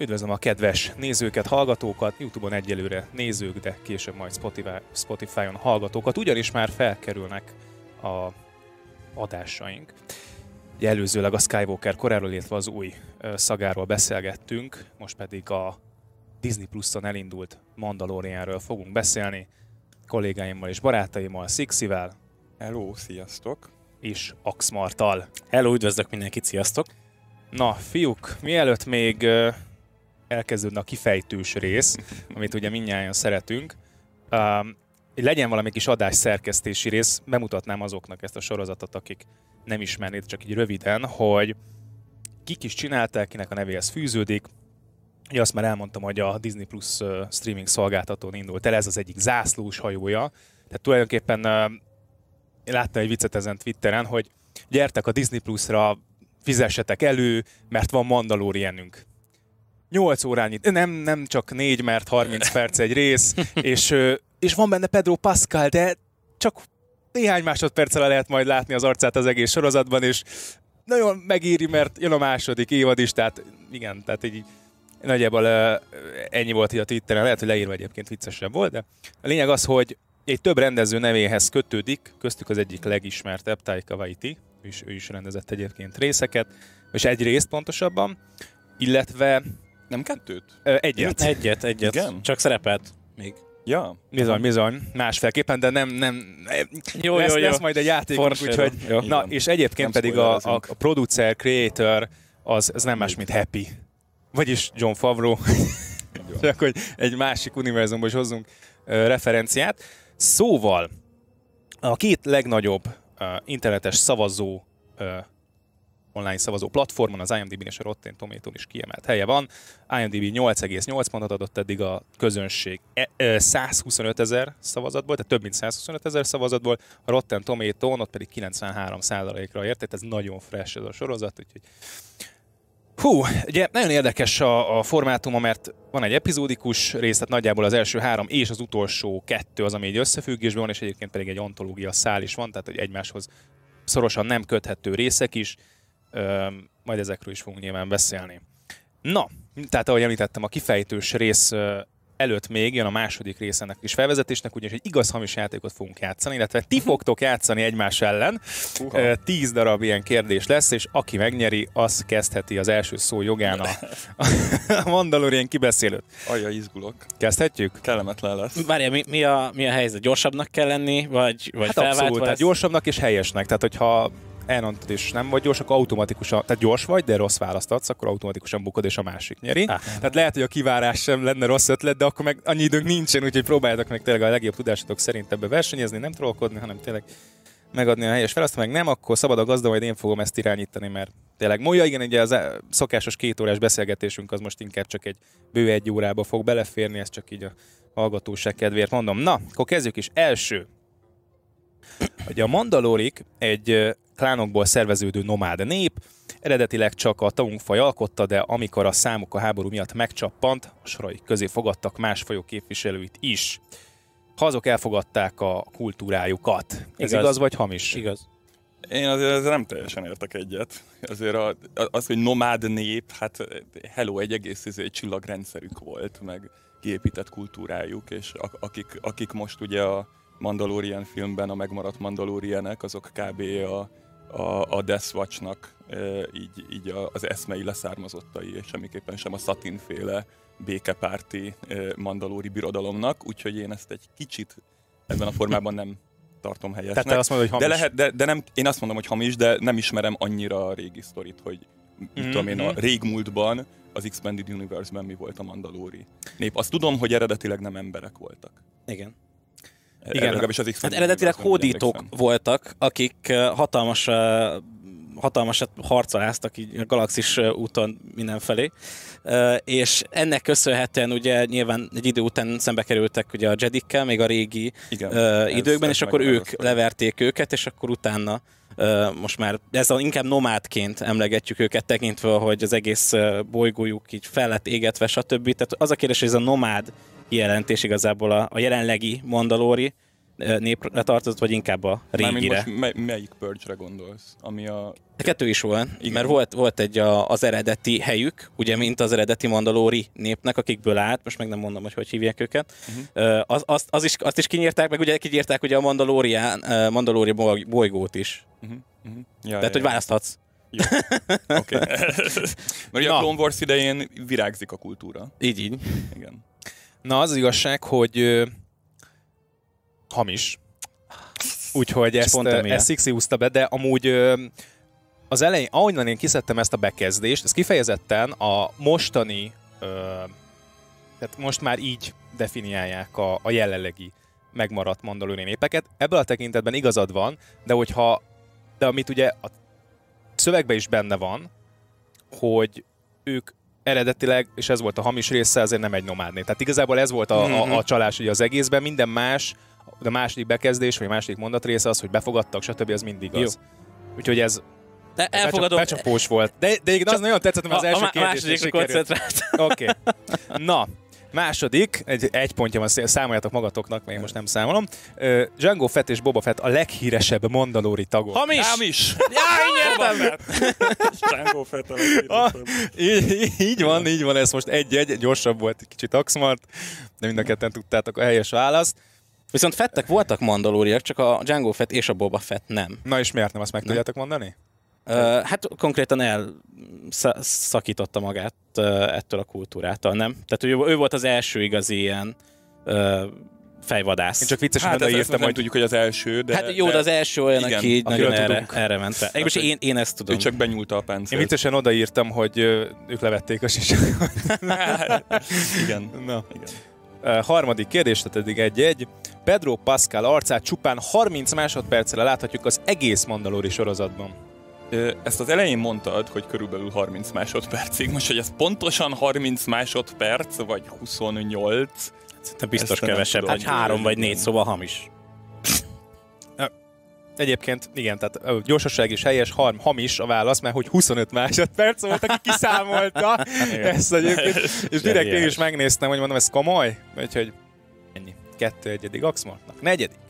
Üdvözlöm a kedves nézőket, hallgatókat, Youtube-on egyelőre nézők, de később majd Spotify, Spotify-on hallgatókat, ugyanis már felkerülnek a adásaink. Ugye előzőleg a Skywalker koráról, illetve az új szagáról beszélgettünk, most pedig a Disney Plus-on elindult Mandalorianről fogunk beszélni, kollégáimmal és barátaimmal, Sixivel. Hello, sziasztok! És Axmartal. Hello, üdvözlök mindenkit, sziasztok! Na, fiúk, mielőtt még elkezdődne a kifejtős rész, amit ugye mindnyáján szeretünk, um, legyen valami kis adás szerkesztési rész, bemutatnám azoknak ezt a sorozatot, akik nem ismernék, csak így röviden, hogy kik is csinálták, kinek a nevéhez fűződik. Ugye azt már elmondtam, hogy a Disney Plus streaming szolgáltatón indult el, ez az egyik zászlós hajója. Tehát tulajdonképpen láttam egy viccet ezen Twitteren, hogy gyertek a Disney Plus-ra, fizessetek elő, mert van Mandalorianünk. 8 órányi, nem, nem csak 4, mert 30 perc egy rész, és, és van benne Pedro Pascal, de csak néhány másodperccel lehet majd látni az arcát az egész sorozatban, és nagyon megéri, mert jön a második évad is, tehát igen, tehát így nagyjából ennyi volt így a Twitteren, lehet, hogy leírva egyébként viccesebb volt, de a lényeg az, hogy egy több rendező nevéhez kötődik, köztük az egyik legismertebb, Taika Waititi, ő ő is rendezett egyébként részeket, és egy részt pontosabban, illetve... Nem kettőt? Ö, egyet. Egyet, egyet. Igen? Csak szerepelt még. Ja. Bizony, bizony. Másfélképpen, de nem, nem. Jó, lesz, jó, jó. lesz majd egy játékunk, úgyhogy. Jó. Na, és egyébként nem pedig a, a, a producer, creator, az, az nem más, mint Happy. Vagyis John Favreau. Csak hogy egy másik univerzumból is hozzunk uh, referenciát. Szóval, a két legnagyobb uh, internetes szavazó uh, online szavazó platformon, az IMDb-n és a Rotten tomato is kiemelt helye van. IMDb 8,8 pontot adott eddig a közönség 125 e, ezer szavazatból, tehát több mint 125 ezer szavazatból, a Rotten tomato ott pedig 93 ra ért, tehát ez nagyon fresh ez a sorozat, úgyhogy Hú, ugye nagyon érdekes a, a formátuma, mert van egy epizódikus rész, tehát nagyjából az első három és az utolsó kettő az, ami egy összefüggésben van, és egyébként pedig egy antológia szál is van, tehát hogy egymáshoz szorosan nem köthető részek is, majd ezekről is fogunk nyilván beszélni. Na, tehát ahogy említettem, a kifejtős rész előtt még jön a második rész ennek is felvezetésnek, ugyanis egy igaz hamis játékot fogunk játszani, illetve ti fogtok játszani egymás ellen. Uh-ha. Tíz darab ilyen kérdés lesz, és aki megnyeri, az kezdheti az első szó jogán a, a Mandalorian kibeszélőt. Ajja, izgulok. Kezdhetjük? Kellemetlen lesz. Várja, mi, mi, a, mi a helyzet? Gyorsabbnak kell lenni, vagy, vagy hát abszolút, tehát gyorsabbnak és helyesnek. Tehát, hogyha elrontod és nem vagy gyors, akkor automatikusan, tehát gyors vagy, de rossz választ adsz, akkor automatikusan bukod és a másik nyeri. Ah. Tehát lehet, hogy a kivárás sem lenne rossz ötlet, de akkor meg annyi időnk nincsen, úgyhogy próbáljátok meg tényleg a legjobb tudásotok szerint ebbe versenyezni, nem trollkodni, hanem tényleg megadni a helyes felaszt, meg nem, akkor szabad a gazda, majd én fogom ezt irányítani, mert tényleg molya, igen, ugye az eh, szokásos két órás beszélgetésünk az most inkább csak egy bő egy órába fog beleférni, ez csak így a hallgatóság kedvéért mondom. Na, akkor kezdjük is. Első. Ugye a Mandalorik egy klánokból szerveződő nomád nép, eredetileg csak a faj alkotta, de amikor a számuk a háború miatt megcsappant, a sorai közé fogadtak más fajok képviselőit is. Ha azok elfogadták a kultúrájukat. Ez igaz, igaz vagy hamis? Igaz. Én azért ezzel nem teljesen értek egyet. Azért a, az, hogy nomád nép, hát hello, egy egész egy izé, csillagrendszerük volt, meg kiépített kultúrájuk, és akik, akik most ugye a Mandalorian filmben a megmaradt Mandalorianek, azok kb. a, a, a Death Watch-nak e, így, így az eszmei leszármazottai, és semmiképpen sem a Satin-féle békepárti e, mandalóri birodalomnak, úgyhogy én ezt egy kicsit ebben a formában nem tartom helyesnek. Tehát te azt mondod, hogy hamis. De, lehet, de, de nem, én azt mondom, hogy hamis, de nem ismerem annyira a régi sztorit, hogy mm-hmm. tudom én, a mhm. régmúltban az Expanded Universe-ben mi volt a mandalóri nép. Azt tudom, hogy eredetileg nem emberek voltak. Igen. Igen, legalábbis az hát eredetileg hódítók voltak, akik hatalmas hatalmasat harcoláztak így a galaxis úton mindenfelé, és ennek köszönhetően ugye nyilván egy idő után szembe kerültek ugye a Jedikkel, még a régi Igen, időkben, és akkor ők leverték őket, és akkor utána most már ez inkább nomádként emlegetjük őket tekintve, hogy az egész bolygójuk így fel lett égetve, stb. Tehát az a kérdés, hogy ez a nomád kijelentés igazából a, a jelenlegi Mandalori népre tartozott, vagy inkább a régire? Most mely, melyik Purge-re gondolsz? Ami a... a kettő is volt, Igen. mert volt, volt egy a, az eredeti helyük, ugye, mint az eredeti mandalóri népnek, akikből állt, most meg nem mondom, hogy hogy hívják őket. Uh-huh. Az, azt, az is, azt is kinyírták, meg ugye kinyírták ugye a Mandalórián, Mandalóri bolygót is. Uh-huh. Uh-huh. Ja, Tehát, ja, hogy választhatsz. Jó. Okay. Mert a Clone Wars idején virágzik a kultúra. Így, így. Igen. Na, az, az igazság, hogy ö, hamis. Úgyhogy ezt, ezt Sixi húzta be, de amúgy ö, az elején, ahonnan én kiszedtem ezt a bekezdést, ez kifejezetten a mostani, ö, tehát most már így definiálják a, a jelenlegi megmaradt mandalóri népeket. Ebből a tekintetben igazad van, de hogyha, de amit ugye a szövegben is benne van, hogy ők eredetileg, és ez volt a hamis része, azért nem egy nomádné. Tehát igazából ez volt a, a, a mhm. csalás ugye az egészben, minden más, a második bekezdés, vagy a második mondat része az, hogy befogadtak, stb. az mindig az. Úgyhogy ez de elfogadom. Becsapós volt. De, de igen, az nagyon tetszett, mert az első kérdés. A koncentrált. Oké. Okay. Na, Második, egy, egy pontja van, számoljatok magatoknak, mert én most nem számolom. Uh, Django Fett és Boba Fett a leghíresebb mandalóri tagok. Hamis! Hamis! ja, így értem! Django Fett a ah, így, így van, így van, ez most egy-egy, gyorsabb volt, kicsit Oxmart, de mind a ketten tudtátok a helyes választ. Viszont Fettek voltak mandalóriak, csak a Django Fett és a Boba Fett nem. Na és miért nem, azt meg nem. tudjátok mondani? Hát konkrétan elszakította magát ettől a kultúrától, nem? Tehát ő, ő volt az első igazi ilyen fejvadász. Én csak viccesen hát odaírtam, hogy... Nem tudjuk, hogy az első, de... Hát jó, de, de az első olyan, igen, aki így nagyon erre, erre ment fel. Én, most én, én ezt tudom. Ő csak benyúlta a páncélt. Én viccesen odaírtam, hogy ők levették a sisakat. igen. Na. igen. Uh, harmadik kérdés, tehát eddig egy-egy. Pedro Pascal arcát csupán 30 másodpercre láthatjuk az egész Mandalori sorozatban. Ezt az elején mondtad, hogy körülbelül 30 másodpercig. Most, hogy ez pontosan 30 másodperc, vagy 28? Szerintem biztos kevesebb. Hát három vagy négy, szóval hamis. Egyébként igen, tehát gyorsaság is helyes, harm, hamis a válasz, mert hogy 25 másodperc volt, aki kiszámolta ezt egyébként, és direkt én is megnéztem, hogy mondom, ez komoly, úgyhogy ennyi. Kettő egyedik Axmartnak. Negyedik.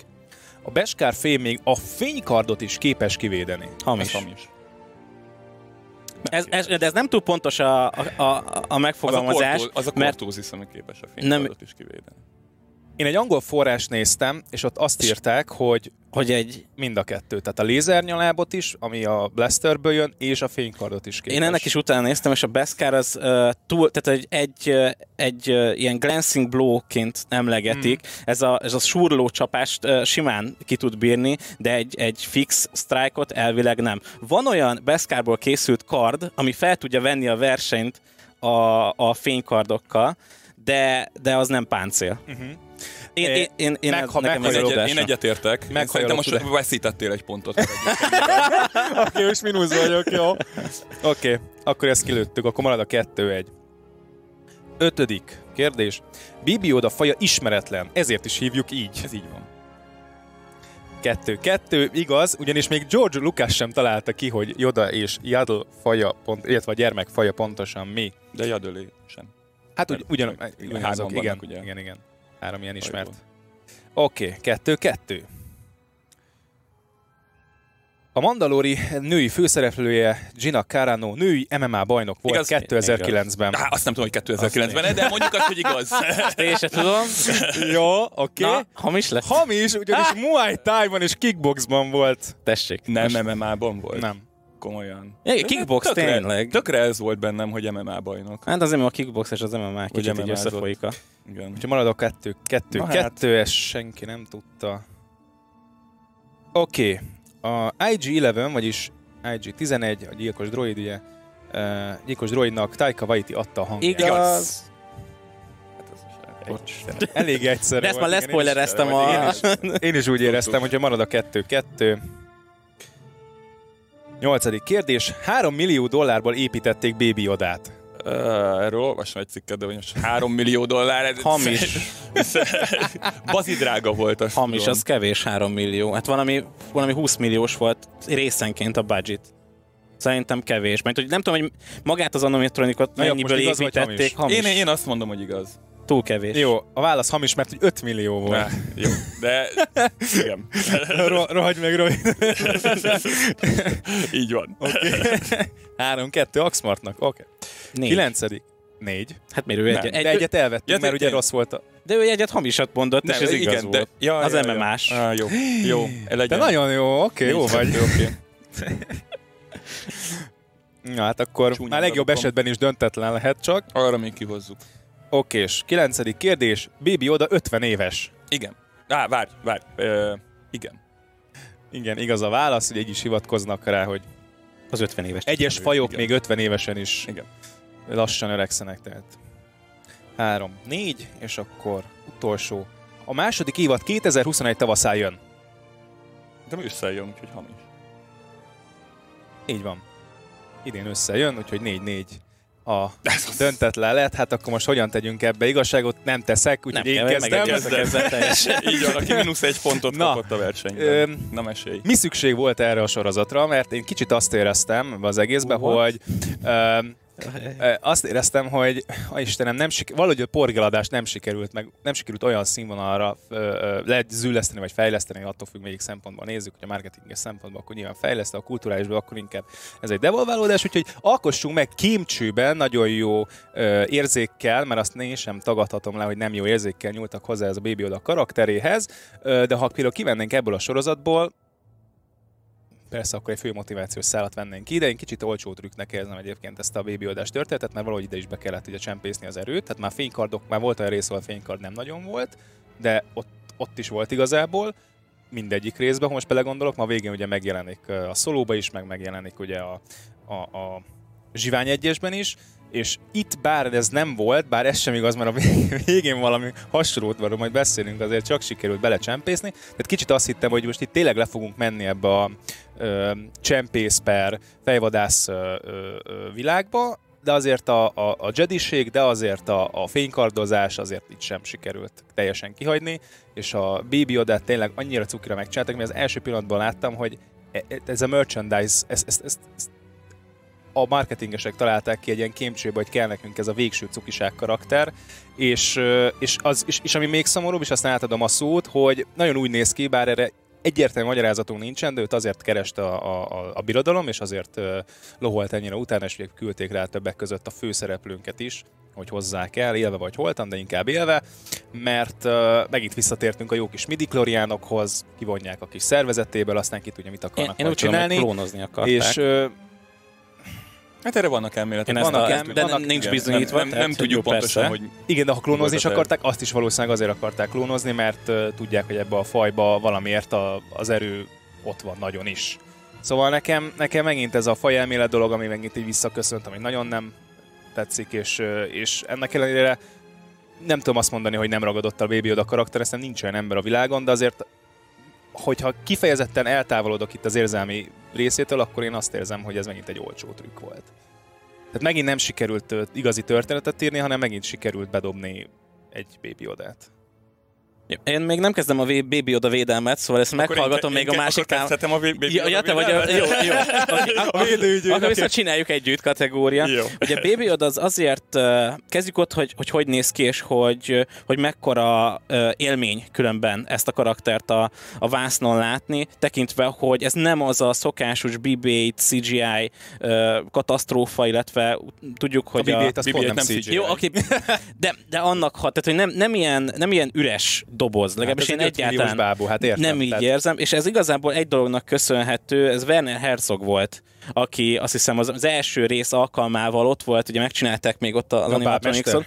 A Beskár fém még a fénykardot is képes kivédeni. Hamis. Ez hamis. Ez, ez, de ez nem túl pontos a, a, a, a megfogalmazás. Az a, kortózis, ami képes a fénykardot nem, is kivédeni. Én egy angol forrás néztem, és ott azt írták, hogy hogy egy... Mind a kettő. Tehát a lézernyalábot is, ami a Blasterből jön, és a fénykardot is képes. Én ennek is utána néztem, és a Beskar az uh, túl, tehát egy, egy, uh, egy uh, ilyen glancing blow-ként emlegetik. Hmm. Ez, a, ez a surló csapást uh, simán ki tud bírni, de egy, egy fix strike-ot elvileg nem. Van olyan Beskarból készült kard, ami fel tudja venni a versenyt a, a fénykardokkal, de, de az nem páncél. Uh-huh. Én, én, én, én, Megha- nekem ez egyet, én egyetértek. Szerintem most veszítettél egy pontot. Oké, okay, most mínusz vagyok, jó. Oké, okay, akkor ezt kilőttük, akkor marad a kettő egy. Ötödik kérdés. Bibi Oda faja ismeretlen, ezért is hívjuk így. Ez így van. Kettő. Kettő, igaz, ugyanis még George Lucas sem találta ki, hogy Yoda és Yaddle faja, pont, illetve a gyermek faja pontosan mi. De Yaddle sem. Hát ugy, ugyan, ugyanazok, igen, ugye. igen, igen. Három ilyen ismert. Oké, okay, kettő-kettő. A Mandalori női főszereplője Gina Carano női MMA bajnok volt 2009-ben. Há, azt nem tudom, hogy 2009-ben, de mondjuk azt, hogy igaz. Én sem tudom. Jó, oké. Okay. hamis lett. Hamis, ugyanis ah! Muay Thai-ban és kickboxban volt. Tessék. Nem MMA-ban volt? Nem komolyan. Ja, kickbox tökre, tényleg. Tökre ez volt bennem, hogy MMA bajnok. Hát azért a kickbox és az MMA kicsit így összefolyik. Igen. Úgyhogy marad a kettő. Kettő, Na kettő, hát. ezt senki nem tudta. Oké. Okay. A IG-11, vagyis IG-11, a gyilkos droid, ugye, uh, gyilkos droidnak Taika Waiti adta a hangját. Igaz. Hát Elég egyszerű. De ezt már leszpoilereztem a... Én is, én is úgy éreztem, hogyha marad a kettő-kettő. Nyolcadik kérdés. 3 millió dollárból építették Baby Odát. Uh, erről olvastam egy cikket, de most 3 millió dollár. Ez Hamis. Bazi drága volt. Azt Hamis, tudom. az kevés 3 millió. Hát valami, valami 20 milliós volt részenként a budget. Szerintem kevés. Mert hogy nem tudom, hogy magát az animatronikot mennyiből igaz, építették. Hamis. Én, én azt mondom, hogy igaz. Túl kevés. Jó, a válasz hamis, mert hogy 5 millió volt. Ne, jó, de igen. Ro- rohagy meg, Robi. Így van. Okay. 3-2 Axmartnak, oké. Okay. Kilencedik. Négy. Hát miért ő egy, egy, de egyet elvettünk, ja, mert ugye rossz volt a... De ő egyet hamisat mondott, nem, és ez igen, igaz volt. De, ja, az ja, MMA-s. Ja. Ah, jó, jó. De nagyon jó, oké, okay, jó vagy. Oké. Na hát akkor Csúnya már legjobb darokom. esetben is döntetlen lehet csak. Arra még kihozzuk. Oké, és kilencedik kérdés. Baby Oda 50 éves. Igen. Á, várj, várj. Ö, igen. Igen, igaz a válasz, hogy egy is hivatkoznak rá, hogy az 50 éves. Egyes fajok igen. még 50 évesen is igen. lassan öregszenek, tehát. Három, négy, és akkor utolsó. A második évad 2021 tavaszán jön. De ősszel úgyhogy hamis. Így van. Idén összejön, úgyhogy 4-4 a döntetlen lett, hát akkor most hogyan tegyünk ebbe igazságot? Nem teszek, úgyhogy én kezdem. kezdem. Így van, aki mínusz egy pontot Na, kapott a versenyben. Ö, Nem esély. Mi szükség volt erre a sorozatra? Mert én kicsit azt éreztem az egészben, uh, hogy ö, azt éreztem, hogy a Istenem, nem siker, valahogy a porgaladás nem sikerült, meg nem sikerült olyan színvonalra lehet zülleszteni vagy fejleszteni, attól függ, melyik szempontból nézzük, hogy a marketinges szempontból akkor nyilván fejleszte, a kulturálisból akkor inkább ez egy devolválódás, úgyhogy alkossunk meg kimcsőben nagyon jó ö, érzékkel, mert azt én sem tagadhatom le, hogy nem jó érzékkel nyúltak hozzá ez a Baby Oda karakteréhez, ö, de ha például kivennénk ebből a sorozatból, persze akkor egy fő motivációs szállat vennénk ki, de én kicsit olcsó trükknek érzem egyébként ezt a baby oldás történetet, mert valahogy ide is be kellett ugye csempészni az erőt, tehát már fénykardok, már volt olyan rész, ahol a fénykard nem nagyon volt, de ott, ott is volt igazából, mindegyik részben, most belegondolok, ma végén ugye megjelenik a szolóba is, meg megjelenik ugye a, a, a Zsivány egyesben is, és itt bár ez nem volt, bár ez sem igaz, mert a végén valami hasonlót van, majd beszélünk, azért csak sikerült belecsempészni. Tehát kicsit azt hittem, hogy most itt tényleg le fogunk menni ebbe a ö, csempész per fejvadász ö, ö, világba, de azért a, a, a jediség, de azért a, a fénykardozás azért itt sem sikerült teljesen kihagyni, és a BB odát tényleg annyira cukira megcsináltak, mert az első pillanatban láttam, hogy e, e, ez a merchandise, ezt, ezt, ezt, ezt a marketingesek találták ki egy ilyen kémcsőbe, hogy kell nekünk ez a végső cukiság karakter, és, és, az, és, és ami még szomorúbb, és aztán átadom a szót, hogy nagyon úgy néz ki, bár erre egyértelmű magyarázatunk nincsen, de őt azért kereste a, a, a birodalom, és azért uh, loholt ennyire utána, és küldték rá többek között a főszereplőnket is, hogy hozzák el, élve vagy holtan, de inkább élve, mert uh, megint visszatértünk a jó kis midichloriánokhoz, kivonják a kis szervezetéből, aztán ki tudja, mit akarnak én, én csinálni. klónozni akarták. És uh, Hát erre vannak elméletek. Én vannak, elméletek, de vannak, nincs bizonyítva. Nem, nem, nem tudjuk pontosan, persze. hogy... Igen, de ha klónozni is akarták, azt is valószínűleg azért akarták klónozni, mert uh, tudják, hogy ebbe a fajba valamiért a, az erő ott van nagyon is. Szóval nekem, nekem megint ez a fajelmélet dolog, ami megint így visszaköszönt, ami nagyon nem tetszik, és, és ennek ellenére nem tudom azt mondani, hogy nem ragadott a Baby Yoda karakter, hiszen nincs olyan ember a világon, de azért hogyha kifejezetten eltávolodok itt az érzelmi részétől, akkor én azt érzem, hogy ez megint egy olcsó trükk volt. Tehát megint nem sikerült igazi történetet írni, hanem megint sikerült bedobni egy baby odát. Én még nem kezdem a Baby Oda védelmet, szóval ezt Akkor meghallgatom még a másik tám... a Baby ja, ja, te vagy a... Jó, jó. a. Akkor viszont csináljuk együtt kategória. Jó. Ugye Baby Oda az azért, kezdjük ott, hogy, hogy hogy néz ki, és hogy, hogy mekkora élmény különben ezt a karaktert a, a vásznon látni, tekintve, hogy ez nem az a szokásos BB-8 CGI katasztrófa, illetve tudjuk, hogy a... BB-8 a... nem CGI. Jó, oké, de, de annak, tehát hogy nem, nem, ilyen, nem ilyen üres doboz. Legalábbis hát én egyáltalán bábú, hát értem, nem így tehát... érzem, és ez igazából egy dolognak köszönhető, ez Werner Herzog volt, aki azt hiszem az, az első rész alkalmával ott volt, ugye megcsinálták még ott az Animatronixon.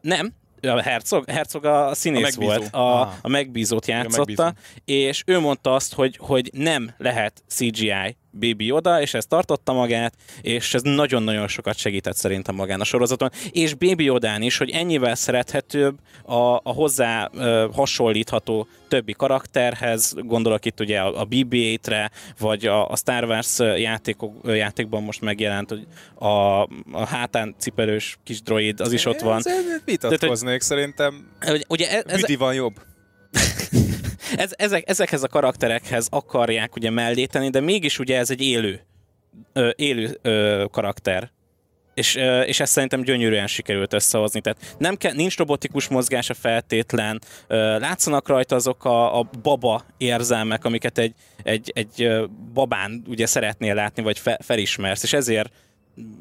Nem, a Herzog, Herzog a színész a volt, a, a megbízót játszotta, a megbízó. és ő mondta azt, hogy, hogy nem lehet CGI Baby oda, és ez tartotta magát, és ez nagyon-nagyon sokat segített szerintem magán a sorozaton, és Baby Odán is, hogy ennyivel szerethetőbb a, a hozzá ö, hasonlítható többi karakterhez, gondolok itt ugye a, a BB-8-re, vagy a, a Star Wars játékok, játékban most megjelent, hogy a, a hátán cipelős kis droid, az is ott van. Vitatkoznék szerintem. Ugye ez, ez, van jobb. Ez, ezek, ezekhez a karakterekhez akarják ugye mellé de mégis ugye ez egy élő, ö, élő ö, karakter. és, és ezt szerintem gyönyörűen sikerült összehozni. Tehát nem kell, nincs robotikus mozgása feltétlen, látszanak rajta azok a, a baba érzelmek, amiket egy, egy, egy babán ugye szeretnél látni, vagy fe, felismersz, és ezért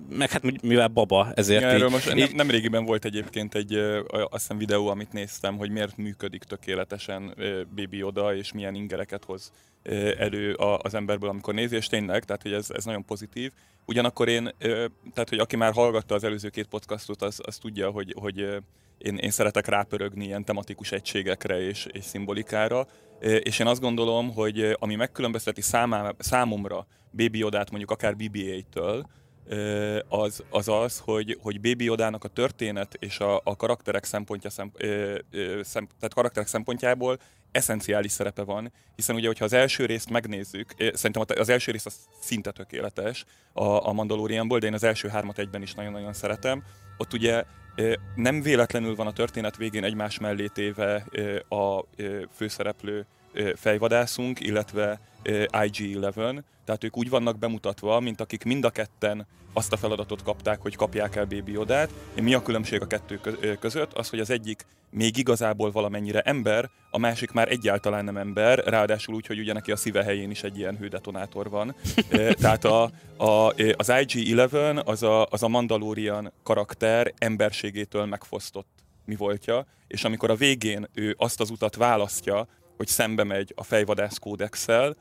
meg hát mivel baba, ezért ja, erről így, most így... Nem, régiben volt egyébként egy azt hiszem videó, amit néztem, hogy miért működik tökéletesen Baby Oda, és milyen ingereket hoz elő az emberből, amikor nézi, és tényleg, tehát hogy ez, ez nagyon pozitív. Ugyanakkor én, tehát hogy aki már hallgatta az előző két podcastot, az, az tudja, hogy, hogy én, én szeretek rápörögni ilyen tematikus egységekre és, és szimbolikára, és én azt gondolom, hogy ami megkülönbözteti számá, számomra Baby Odát mondjuk akár BB-8-től, az, az az, hogy, hogy Baby Yodának a történet és a, a karakterek szempontja szemp, ö, tehát karakterek szempontjából eszenciális szerepe van, hiszen ugye, hogyha az első részt megnézzük, szerintem az első rész az szinte tökéletes a, a Mandalorianból, de én az első hármat egyben is nagyon-nagyon szeretem. Ott ugye nem véletlenül van a történet végén egymás mellé téve a főszereplő fejvadászunk, illetve IG-11, tehát ők úgy vannak bemutatva, mint akik mind a ketten azt a feladatot kapták, hogy kapják el Baby Odát. Mi a különbség a kettő között? Az, hogy az egyik még igazából valamennyire ember, a másik már egyáltalán nem ember, ráadásul úgy, hogy ugye neki a szíve helyén is egy ilyen hődetonátor van. Tehát a, a, az IG-11 az a, az a Mandalorian karakter emberségétől megfosztott mi voltja, és amikor a végén ő azt az utat választja, hogy szembe megy a fejvadász kódexel,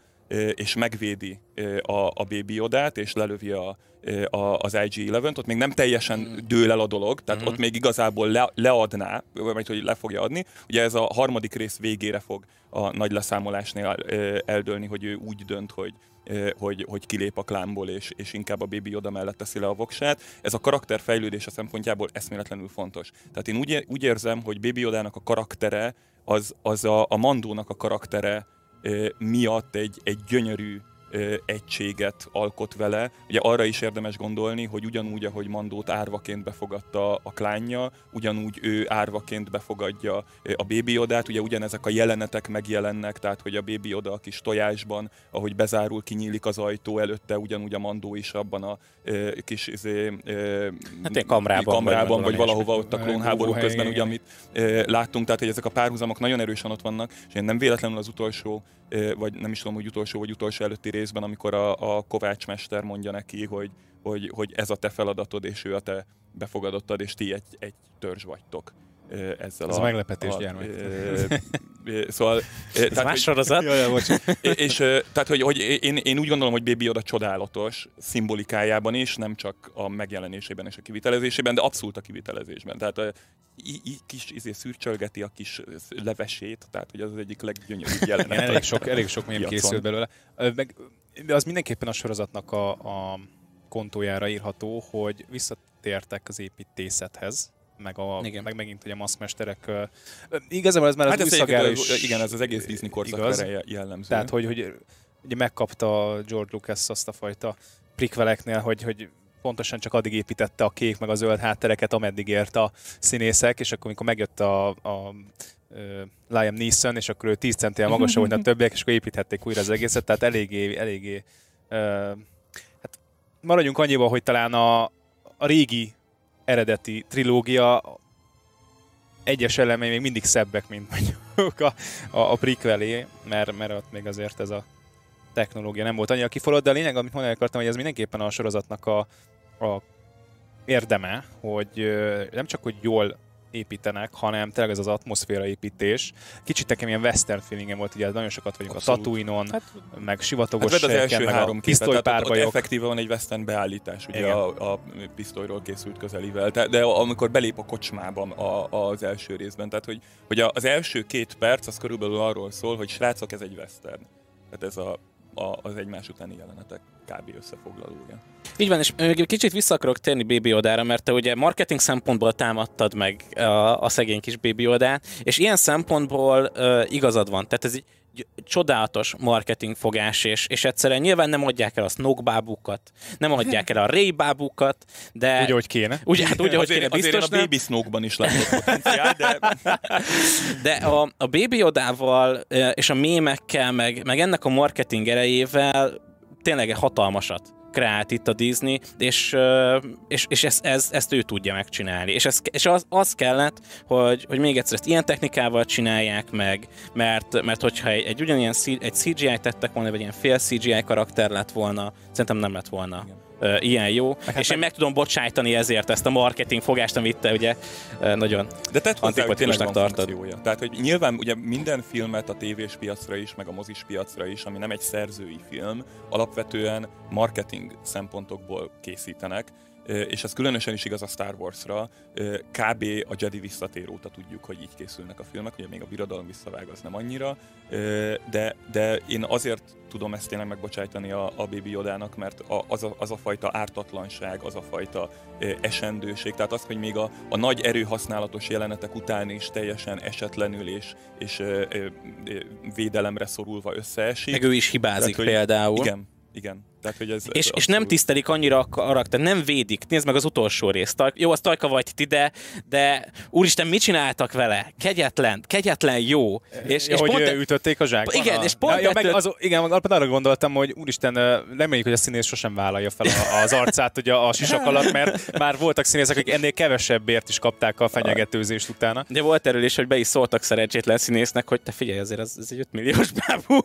és megvédi a, a Baby Odát, és lelövi a, a, az IG-11-t, ott még nem teljesen mm. dől el a dolog, tehát mm-hmm. ott még igazából le, leadná, vagy hogy le fogja adni. Ugye ez a harmadik rész végére fog a nagy leszámolásnél eldőlni, hogy ő úgy dönt, hogy, hogy, hogy kilép a klámból, és, és inkább a Baby Yoda mellett teszi le a voksát. Ez a karakter fejlődése szempontjából eszméletlenül fontos. Tehát én úgy, úgy érzem, hogy Baby Yodának a karaktere, az, az a, a Mandónak a karaktere miatt egy, egy gyönyörű egységet alkot vele. Ugye arra is érdemes gondolni, hogy ugyanúgy, ahogy Mandót árvaként befogadta a klánja, ugyanúgy ő árvaként befogadja a Baby Odát. Ugye ugyanezek a jelenetek megjelennek, tehát hogy a Baby Oda a kis tojásban, ahogy bezárul, kinyílik az ajtó előtte, ugyanúgy a Mandó is abban a kis izé, hát kamrában, kamrában vagy, vagy valahova ott a klónháború közben, ugye, amit láttunk, tehát hogy ezek a párhuzamok nagyon erősen ott vannak, és én nem véletlenül az utolsó, vagy nem is tudom, hogy utolsó vagy utolsó előtti részben, amikor a, a Kovács mester mondja neki, hogy, hogy, hogy ez a te feladatod, és ő a te befogadottad, és ti egy, egy törzs vagytok ezzel Ez a... a meglepetés gyermek. Szóval... Tehát, más sorozat? és, tehát, hogy, hogy én, én úgy gondolom, hogy Baby Yoda csodálatos szimbolikájában is, nem csak a megjelenésében és a kivitelezésében, de abszolút a kivitelezésben. Tehát a, i, i, kis izé, szürcsölgeti a kis levesét, tehát hogy az az egyik leggyönyörűbb jelenet. elég sok, elég sok mém készült belőle. Meg, az mindenképpen a sorozatnak a, a kontójára írható, hogy visszatértek az építészethez, meg, a, igen. meg megint ugye a maszmesterek. Igazából ez már hát az új is, Igen, ez az egész Disney korszakra jellemző. Tehát, hogy, hogy ugye megkapta George Lucas azt a fajta prikveleknél, hogy, hogy pontosan csak addig építette a kék meg a zöld háttereket, ameddig ért a színészek, és akkor amikor megjött a, a Liam Neeson, és akkor ő 10 centivel magasabb volt a többiek, és akkor építhették újra az egészet, tehát eléggé, eléggé uh, hát maradjunk annyiba, hogy talán a, a régi eredeti trilógia egyes elemei még mindig szebbek, mint mondjuk a, a, a prequelé, mert, mert ott még azért ez a technológia nem volt annyira kiforrott, de a lényeg, amit mondani akartam, hogy ez mindenképpen a sorozatnak a, a érdeme, hogy nem csak, hogy jól építenek, hanem tényleg ez az atmoszféra építés. Kicsit nekem ilyen western feelingem volt, ugye nagyon sokat vagyunk Abszolút. a Tatooine-on, hát, meg sivatagos hát az első meg három a pisztolypárbajok. effektíve van egy western beállítás, ugye a, a, pisztolyról készült közelivel, de, de amikor belép a kocsmában a, az első részben, tehát hogy, hogy az első két perc az körülbelül arról szól, hogy srácok, ez egy western. Tehát ez a a, az egymás utáni jelenetek kb. összefoglalója. Így van, és kicsit vissza akarok térni Baby Odára, mert te ugye marketing szempontból támadtad meg a, a szegény kis Baby Odát, és ilyen szempontból uh, igazad van. Tehát ez egy csodálatos marketing fogás, és, és egyszerűen nyilván nem adják el a snog bábukat, nem adják el a Ray bábukat, de... Úgy, hogy kéne. Úgy, hát úgy, hogy kéne, biztos azért a Baby Snogban is látott potenciál, de... De a, a Baby Odával és a mémekkel, meg, meg ennek a marketing erejével tényleg hatalmasat kreált itt a Disney, és, és, és ezt, ez, ezt ő tudja megcsinálni. És, ez, és az, az kellett, hogy, hogy még egyszer ezt ilyen technikával csinálják meg, mert, mert hogyha egy, egy ugyanilyen egy CGI tettek volna, vagy ilyen fél CGI karakter lett volna, szerintem nem lett volna. Igen ilyen jó, hát és én meg tudom bocsájtani ezért ezt a marketing fogást, amit te ugye nagyon De tett hozzá, hogy tényleg tartod. Funkciója. Tehát, hogy nyilván ugye minden filmet a tévés piacra is, meg a mozis piacra is, ami nem egy szerzői film, alapvetően marketing szempontokból készítenek, és ez különösen is igaz a Star Wars-ra. Kb. a Jedi visszatér óta tudjuk, hogy így készülnek a filmek, ugye még a birodalom visszavág az nem annyira, de, de én azért tudom ezt tényleg megbocsájtani a, a Baby Yodának, mert az, a, az a fajta ártatlanság, az a fajta esendőség, tehát az, hogy még a, a nagy erőhasználatos jelenetek után is teljesen esetlenül és, és védelemre szorulva összeesik. Meg ő is hibázik tehát, például. Igen, igen. Tehát, hogy ez, és, ez és nem tisztelik annyira a karakter, nem védik. Nézd meg az utolsó részt. Jó, az Tajka vagy ide, de úristen, mit csináltak vele? Kegyetlen, kegyetlen jó. És, ja, és hogy pont e... ütötték a zsákban? Igen, és pont ja, ja, meg az, igen, arra gondoltam, hogy úristen, reméljük, hogy a színész sosem vállalja fel az arcát ugye a sisak alatt, mert már voltak színészek, akik ennél kevesebbért is kapták a fenyegetőzést utána. De volt erről is, hogy be is szóltak szerencsétlen színésznek, hogy te figyelj, azért ez, ez egy 5 milliós bábú,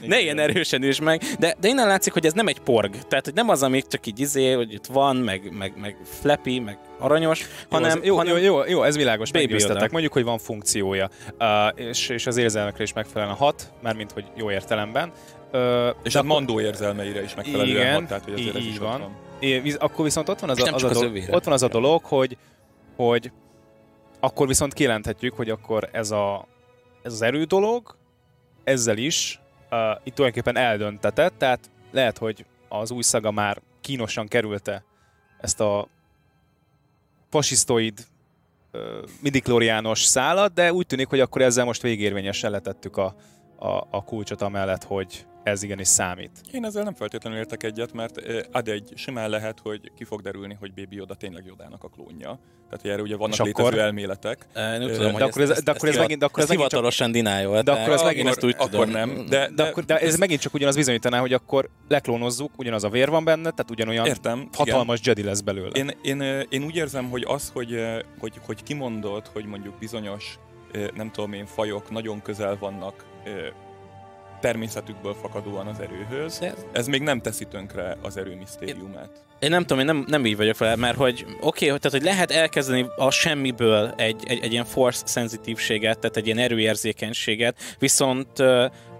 ne ilyen erősen is meg. De, de innen látszik, hogy ez nem egy porg. Tehát, hogy nem az, amik csak így izé, hogy itt van, meg, meg, meg flappy, meg aranyos, hanem... Jó, hanem jó, jó, jó, ez világos, meggyőztetek. Mondjuk, hogy van funkciója, uh, és, és az érzelmekre is megfelelően hat, mármint, hogy jó értelemben. Uh, és a Mandó érzelmeire is megfelelően igen, hat, tehát hogy azért így, így van. van. É, akkor viszont ott van az, a, az, a, dolog, ott van az a dolog, hogy, hogy akkor viszont kijelenthetjük, hogy akkor ez, a, ez az erő dolog, ezzel is uh, itt tulajdonképpen eldöntetett, tehát lehet, hogy az új szaga már kínosan kerülte ezt a fasisztoid midiklóriános szálat, de úgy tűnik, hogy akkor ezzel most végérvényesen letettük a, a, a kulcsot amellett, hogy ez igenis számít. Én ezzel nem feltétlenül értek egyet, mert ad egy simán lehet, hogy ki fog derülni, hogy Baby Yoda tényleg Yodának a klónja. Tehát, hogy erre ugye vannak létező akkor... elméletek. E, nem tudom, de akkor ez, de akkor ez megint, de akkor ez hivatalosan denial. De akkor ez megint ezt úgy akkor nem. De, de, de, akkor, de ez megint csak ugyanaz bizonyítaná, hogy akkor leklónozzuk, ugyanaz a vér van benne, tehát ugyanolyan Értem, hatalmas igen. Jedi lesz belőle. Én, én, én úgy érzem, hogy az, hogy, hogy, hogy kimondod, hogy mondjuk bizonyos nem tudom én, fajok nagyon közel vannak természetükből fakadóan az erőhöz. De... Ez még nem teszi tönkre az erő misztériumát. Én nem tudom, én nem, nem így vagyok vele, mert hogy oké, okay, tehát hogy lehet elkezdeni a semmiből egy, egy, egy ilyen force szenzitívséget, tehát egy ilyen erőérzékenységet, viszont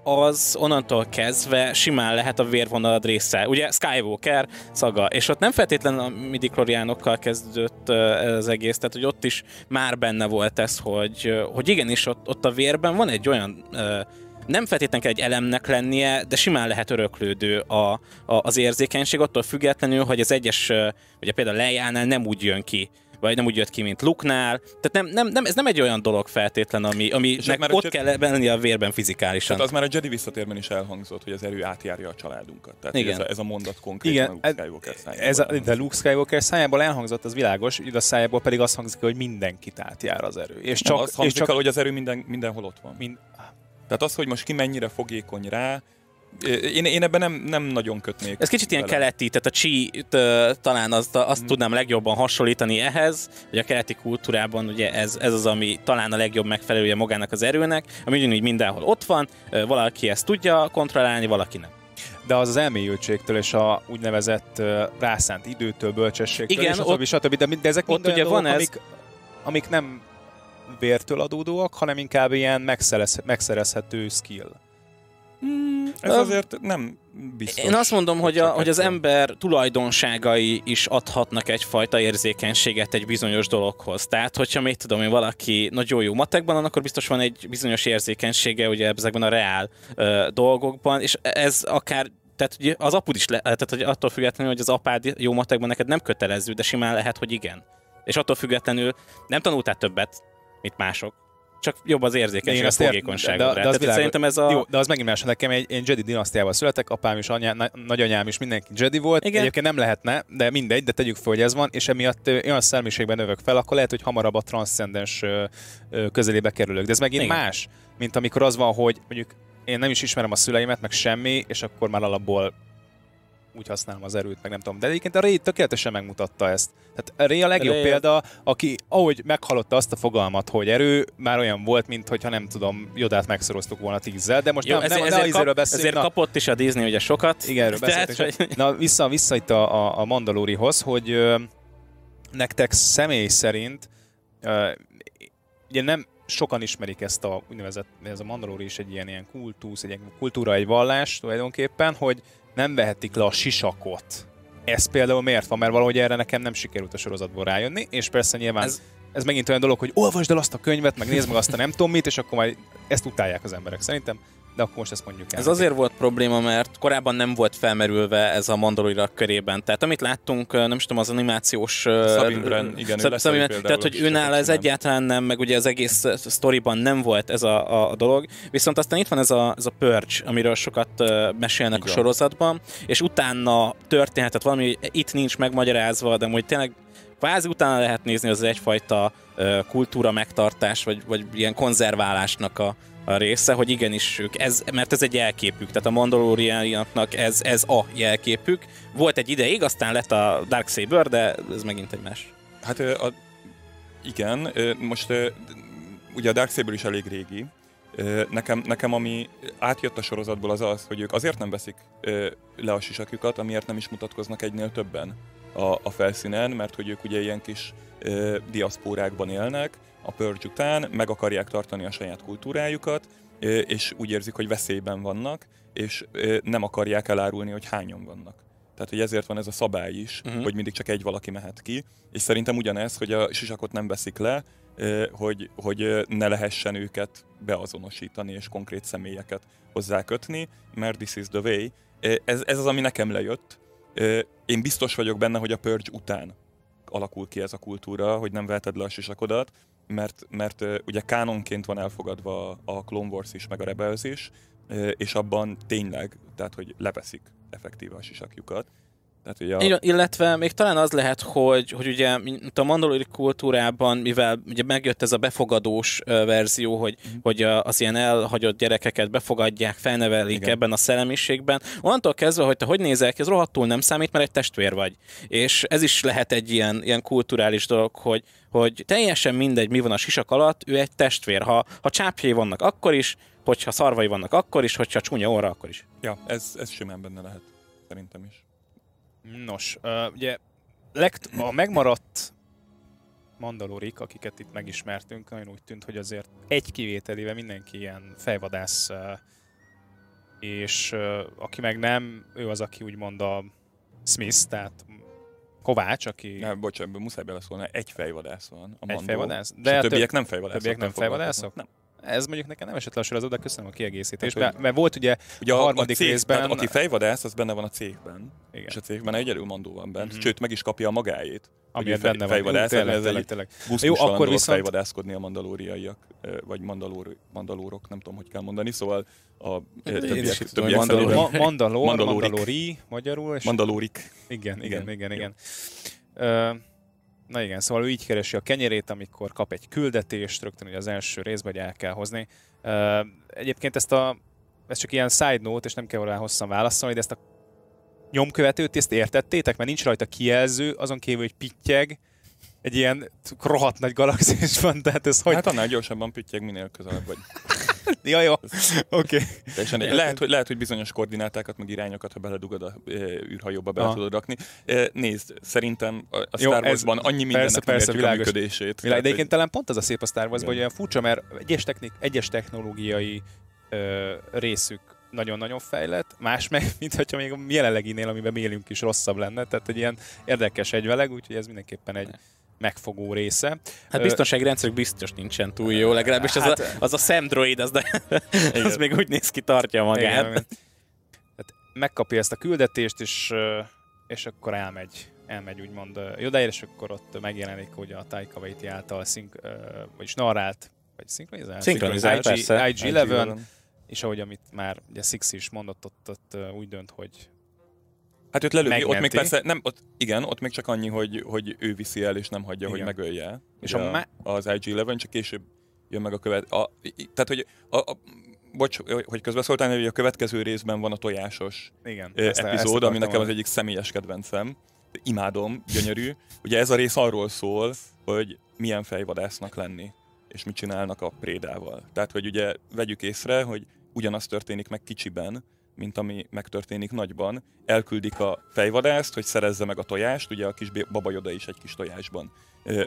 az onnantól kezdve simán lehet a vérvonalad része. Ugye Skywalker szaga, és ott nem feltétlenül a midikloriánokkal kezdődött az egész, tehát hogy ott is már benne volt ez, hogy, hogy igenis ott, ott a vérben van egy olyan nem feltétlenül kell egy elemnek lennie, de simán lehet öröklődő a, a, az érzékenység, attól függetlenül, hogy az egyes, ugye például Lejánál nem úgy jön ki, vagy nem úgy jött ki, mint Luknál. Tehát nem, nem, nem, ez nem egy olyan dolog feltétlen, ami, ami meg már ott Jedi... kell lenni a vérben fizikálisan. Tehát az már a Jedi visszatérben is elhangzott, hogy az erő átjárja a családunkat. Tehát Igen. Ez, a, ez a mondat konkrétan Igen, Luke Skywalker szájából. Ez a, de Luke Skywalker szájából elhangzott, az világos, így a szájából pedig azt hangzik, hogy mindenkit átjár az erő. És csak, nem, az és csak... el, hogy az erő minden, mindenhol ott van. Mind, tehát az, hogy most ki mennyire fogékony rá, én, én ebben nem, nem nagyon kötnék. Ez kicsit ilyen keleti, tehát a chi talán azt, azt hmm. tudnám legjobban hasonlítani ehhez, hogy a keleti kultúrában ugye ez, ez az, ami talán a legjobb megfelelője magának az erőnek, ami ugyanúgy mindenhol ott van, valaki ezt tudja kontrollálni, valaki nem de az az elmélyültségtől és a úgynevezett uh, rászánt időtől, bölcsességtől, Igen, és ott, stb. De, de ezek ott ugye van ez... amik, amik nem vértől adódóak, hanem inkább ilyen megszerez, megszerezhető skill. Ez azért nem biztos. Én azt mondom, hogy, a, hogy az ember tulajdonságai is adhatnak egyfajta érzékenységet egy bizonyos dologhoz. Tehát, hogyha még tudom hogy valaki nagyon jó matekban, akkor biztos van egy bizonyos érzékenysége ugye ezekben a reál ö, dolgokban, és ez akár tehát ugye az apud is, le, tehát hogy attól függetlenül, hogy az apád jó matekban neked nem kötelező, de simán lehet, hogy igen. És attól függetlenül nem tanultál többet, mint mások. Csak jobb az érzékenység, a fogékonyság. De, de, az világos, szerintem ez a... Jó, de az megint más, nekem egy, én Jedi dinasztiával születek, apám is, anyá, nagyanyám is, mindenki Jedi volt. Igen. Egyébként nem lehetne, de mindegy, de tegyük fel, hogy ez van, és emiatt olyan szellemiségben növök fel, akkor lehet, hogy hamarabb a transzcendens közelébe kerülök. De ez megint Igen. más, mint amikor az van, hogy mondjuk én nem is ismerem a szüleimet, meg semmi, és akkor már alapból úgy használom az erőt, meg nem tudom. De egyébként a Ray tökéletesen megmutatta ezt. Tehát Ray a legjobb Ray... példa, aki ahogy meghallotta azt a fogalmat, hogy erő, már olyan volt, mint hogyha nem tudom, Jodát megszoroztuk volna tízzel, de most Jó, nem, ezért, nem, ezért, kap, beszélni, ezért na, kapott is a Disney ugye sokat. Igen, erről Tehát, hogy... Na, vissza, vissza itt a, a, a Mandalorihoz, hogy ö, nektek személy szerint ö, ugye nem sokan ismerik ezt a úgynevezett, ez a Mandalori is egy ilyen, ilyen kultusz, egy kultúra, egy vallás tulajdonképpen, hogy nem vehetik le a sisakot. Ez például miért van? Mert valahogy erre nekem nem sikerült a sorozatból rájönni, és persze nyilván ez, ez megint olyan dolog, hogy olvasd el azt a könyvet, meg nézd meg azt a nem tudom mit, és akkor majd ezt utálják az emberek. Szerintem de akkor most ezt mondjuk el. Ez azért volt probléma, mert korábban nem volt felmerülve ez a mandalorirak körében. Tehát amit láttunk, nem is tudom, az animációs... Sabine igen, Szab- Sabine, Tehát, hogy őnála ez nem. egyáltalán nem, meg ugye az egész sztoriban nem volt ez a, a dolog. Viszont aztán itt van ez a, ez a Purge, amiről sokat mesélnek igen. a sorozatban, és utána történhetett valami, itt nincs megmagyarázva, de hogy tényleg kvázi utána lehet nézni, az egyfajta kultúra megtartás, vagy, vagy ilyen konzerválásnak a, a része, hogy igenis ők, ez, mert ez egy jelképük, tehát a Mandalorianoknak ez, ez a jelképük. Volt egy ideig, aztán lett a Darksaber, de ez megint egy más. Hát a, igen, most ugye a Darksaber is elég régi, Nekem, nekem ami átjött a sorozatból az az, hogy ők azért nem veszik le a sisakjukat, amiért nem is mutatkoznak egynél többen a, a felszínen, mert hogy ők ugye ilyen kis diaszpórákban élnek, a Purge után, meg akarják tartani a saját kultúrájukat, és úgy érzik, hogy veszélyben vannak, és nem akarják elárulni, hogy hányan vannak. Tehát, hogy ezért van ez a szabály is, uh-huh. hogy mindig csak egy valaki mehet ki, és szerintem ugyanez, hogy a sisakot nem veszik le, hogy, hogy ne lehessen őket beazonosítani és konkrét személyeket hozzákötni, mert this is the way. Ez, ez az, ami nekem lejött. Én biztos vagyok benne, hogy a Purge után alakul ki ez a kultúra, hogy nem veheted le a sisakodat, mert, mert ugye kánonként van elfogadva a Clone Wars is, meg a Rebels is, és abban tényleg, tehát hogy leveszik effektíve a sisakjukat. Tehát, ugye a... Illetve még talán az lehet, hogy, hogy ugye mint a mandalori kultúrában, mivel ugye megjött ez a befogadós verzió, hogy, mm. hogy az ilyen elhagyott gyerekeket befogadják, felnevelik Igen. ebben a szellemiségben, onnantól kezdve, hogy te hogy nézel ki, ez rohadtul nem számít, mert egy testvér vagy. És ez is lehet egy ilyen, ilyen kulturális dolog, hogy, hogy teljesen mindegy, mi van a sisak alatt, ő egy testvér. Ha, ha csápjai vannak, akkor is, hogyha szarvai vannak, akkor is, hogyha csúnya óra, akkor is. Ja, ez, ez simán benne lehet. Szerintem is. Nos, ugye a megmaradt mandalorik, akiket itt megismertünk, nagyon úgy tűnt, hogy azért egy kivételével mindenki ilyen fejvadász, és aki meg nem, ő az, aki úgymond a Smith, tehát Kovács, aki... Ne, bocsánat, muszáj beleszólni, egy fejvadász van. A mandó, egy fejvadász. De a többiek több, nem fejvadászok. Többiek nem fejvadászok? Nem. Ez mondjuk nekem nem esett le a sorozat, de köszönöm a kiegészítést. Mert, mert volt ugye, ugye a, harmadik a cég, részben... Tehát, aki fejvadász, az benne van a cégben. Igen. És a cégben egy mandó van benne. Mm-hmm. Sőt, meg is kapja a magáét. Ami fej, benne fejvadász, van. Tényleg, tényleg, tényleg. Jó, akkor viszont... fejvadászkodni a mandalóriaiak, vagy mandalór, mandalórok, nem tudom, hogy kell mondani. Szóval a többiek, többiek mandalór, mandalór, mandalóri, magyarul. És... Mandalórik. Igen, igen, igen, igen. igen. Na igen, szóval ő így keresi a kenyerét, amikor kap egy küldetést, rögtön hogy az első részben, hogy el kell hozni. Egyébként ezt a, ez csak ilyen side note, és nem kell rá hosszan válaszolni, de ezt a nyomkövetőt, ezt értettétek? Mert nincs rajta kijelző, azon kívül, hogy pittyeg, egy ilyen rohadt nagy galaxisban, tehát ez hogy... Hát annál gyorsabban pittyeg, minél közelebb vagy. ja, jó. Oké. Okay. Lehet, hogy, lehet, hogy bizonyos koordinátákat, meg irányokat, ha beledugod a e, űrhajóba, be tudod rakni. E, nézd, szerintem a, a Star Wars-ban annyi mindennek persze, persze, világos, a működését. Világ, de egyébként talán pont az a szép a Star Wars-ban, hogy olyan furcsa, mert egyes, technik, egyes technológiai ö, részük nagyon-nagyon fejlett, más meg, mint hogyha még a jelenleginél, amiben élünk is rosszabb lenne, tehát egy ilyen érdekes egyveleg, úgyhogy ez mindenképpen egy, megfogó része. Hát biztonsági rendszerük biztos nincsen túl jó, legalábbis hát, az, a, az a szemdroid, az, de, az még úgy néz ki, tartja magát. Igen, hát megkapja ezt a küldetést, és, és akkor elmegy elmegy úgymond Jodáért, és akkor ott megjelenik, hogy a Taika Waititi által szink, vagyis narrált, vagy szinkronizált? Szinkronizált, IG, IG-11, és ahogy amit már ugye Six is mondott, ott, ott úgy dönt, hogy Hát őt lelőni, ott még persze, nem, ott, igen, ott még csak annyi, hogy, hogy ő viszi el, és nem hagyja, igen. hogy megölje. És a, a, az IG-11 csak később jön meg a követ. A, tehát, hogy a, a, bocs, hogy közbeszóltál, hogy a következő részben van a tojásos Igen, epizód, ami nekem az egyik személyes kedvencem. Imádom, gyönyörű. Ugye ez a rész arról szól, hogy milyen fejvadásznak lenni, és mit csinálnak a prédával. Tehát, hogy ugye vegyük észre, hogy ugyanaz történik meg kicsiben, mint ami megtörténik nagyban. Elküldik a fejvadászt, hogy szerezze meg a tojást, ugye a kis babajoda is egy kis tojásban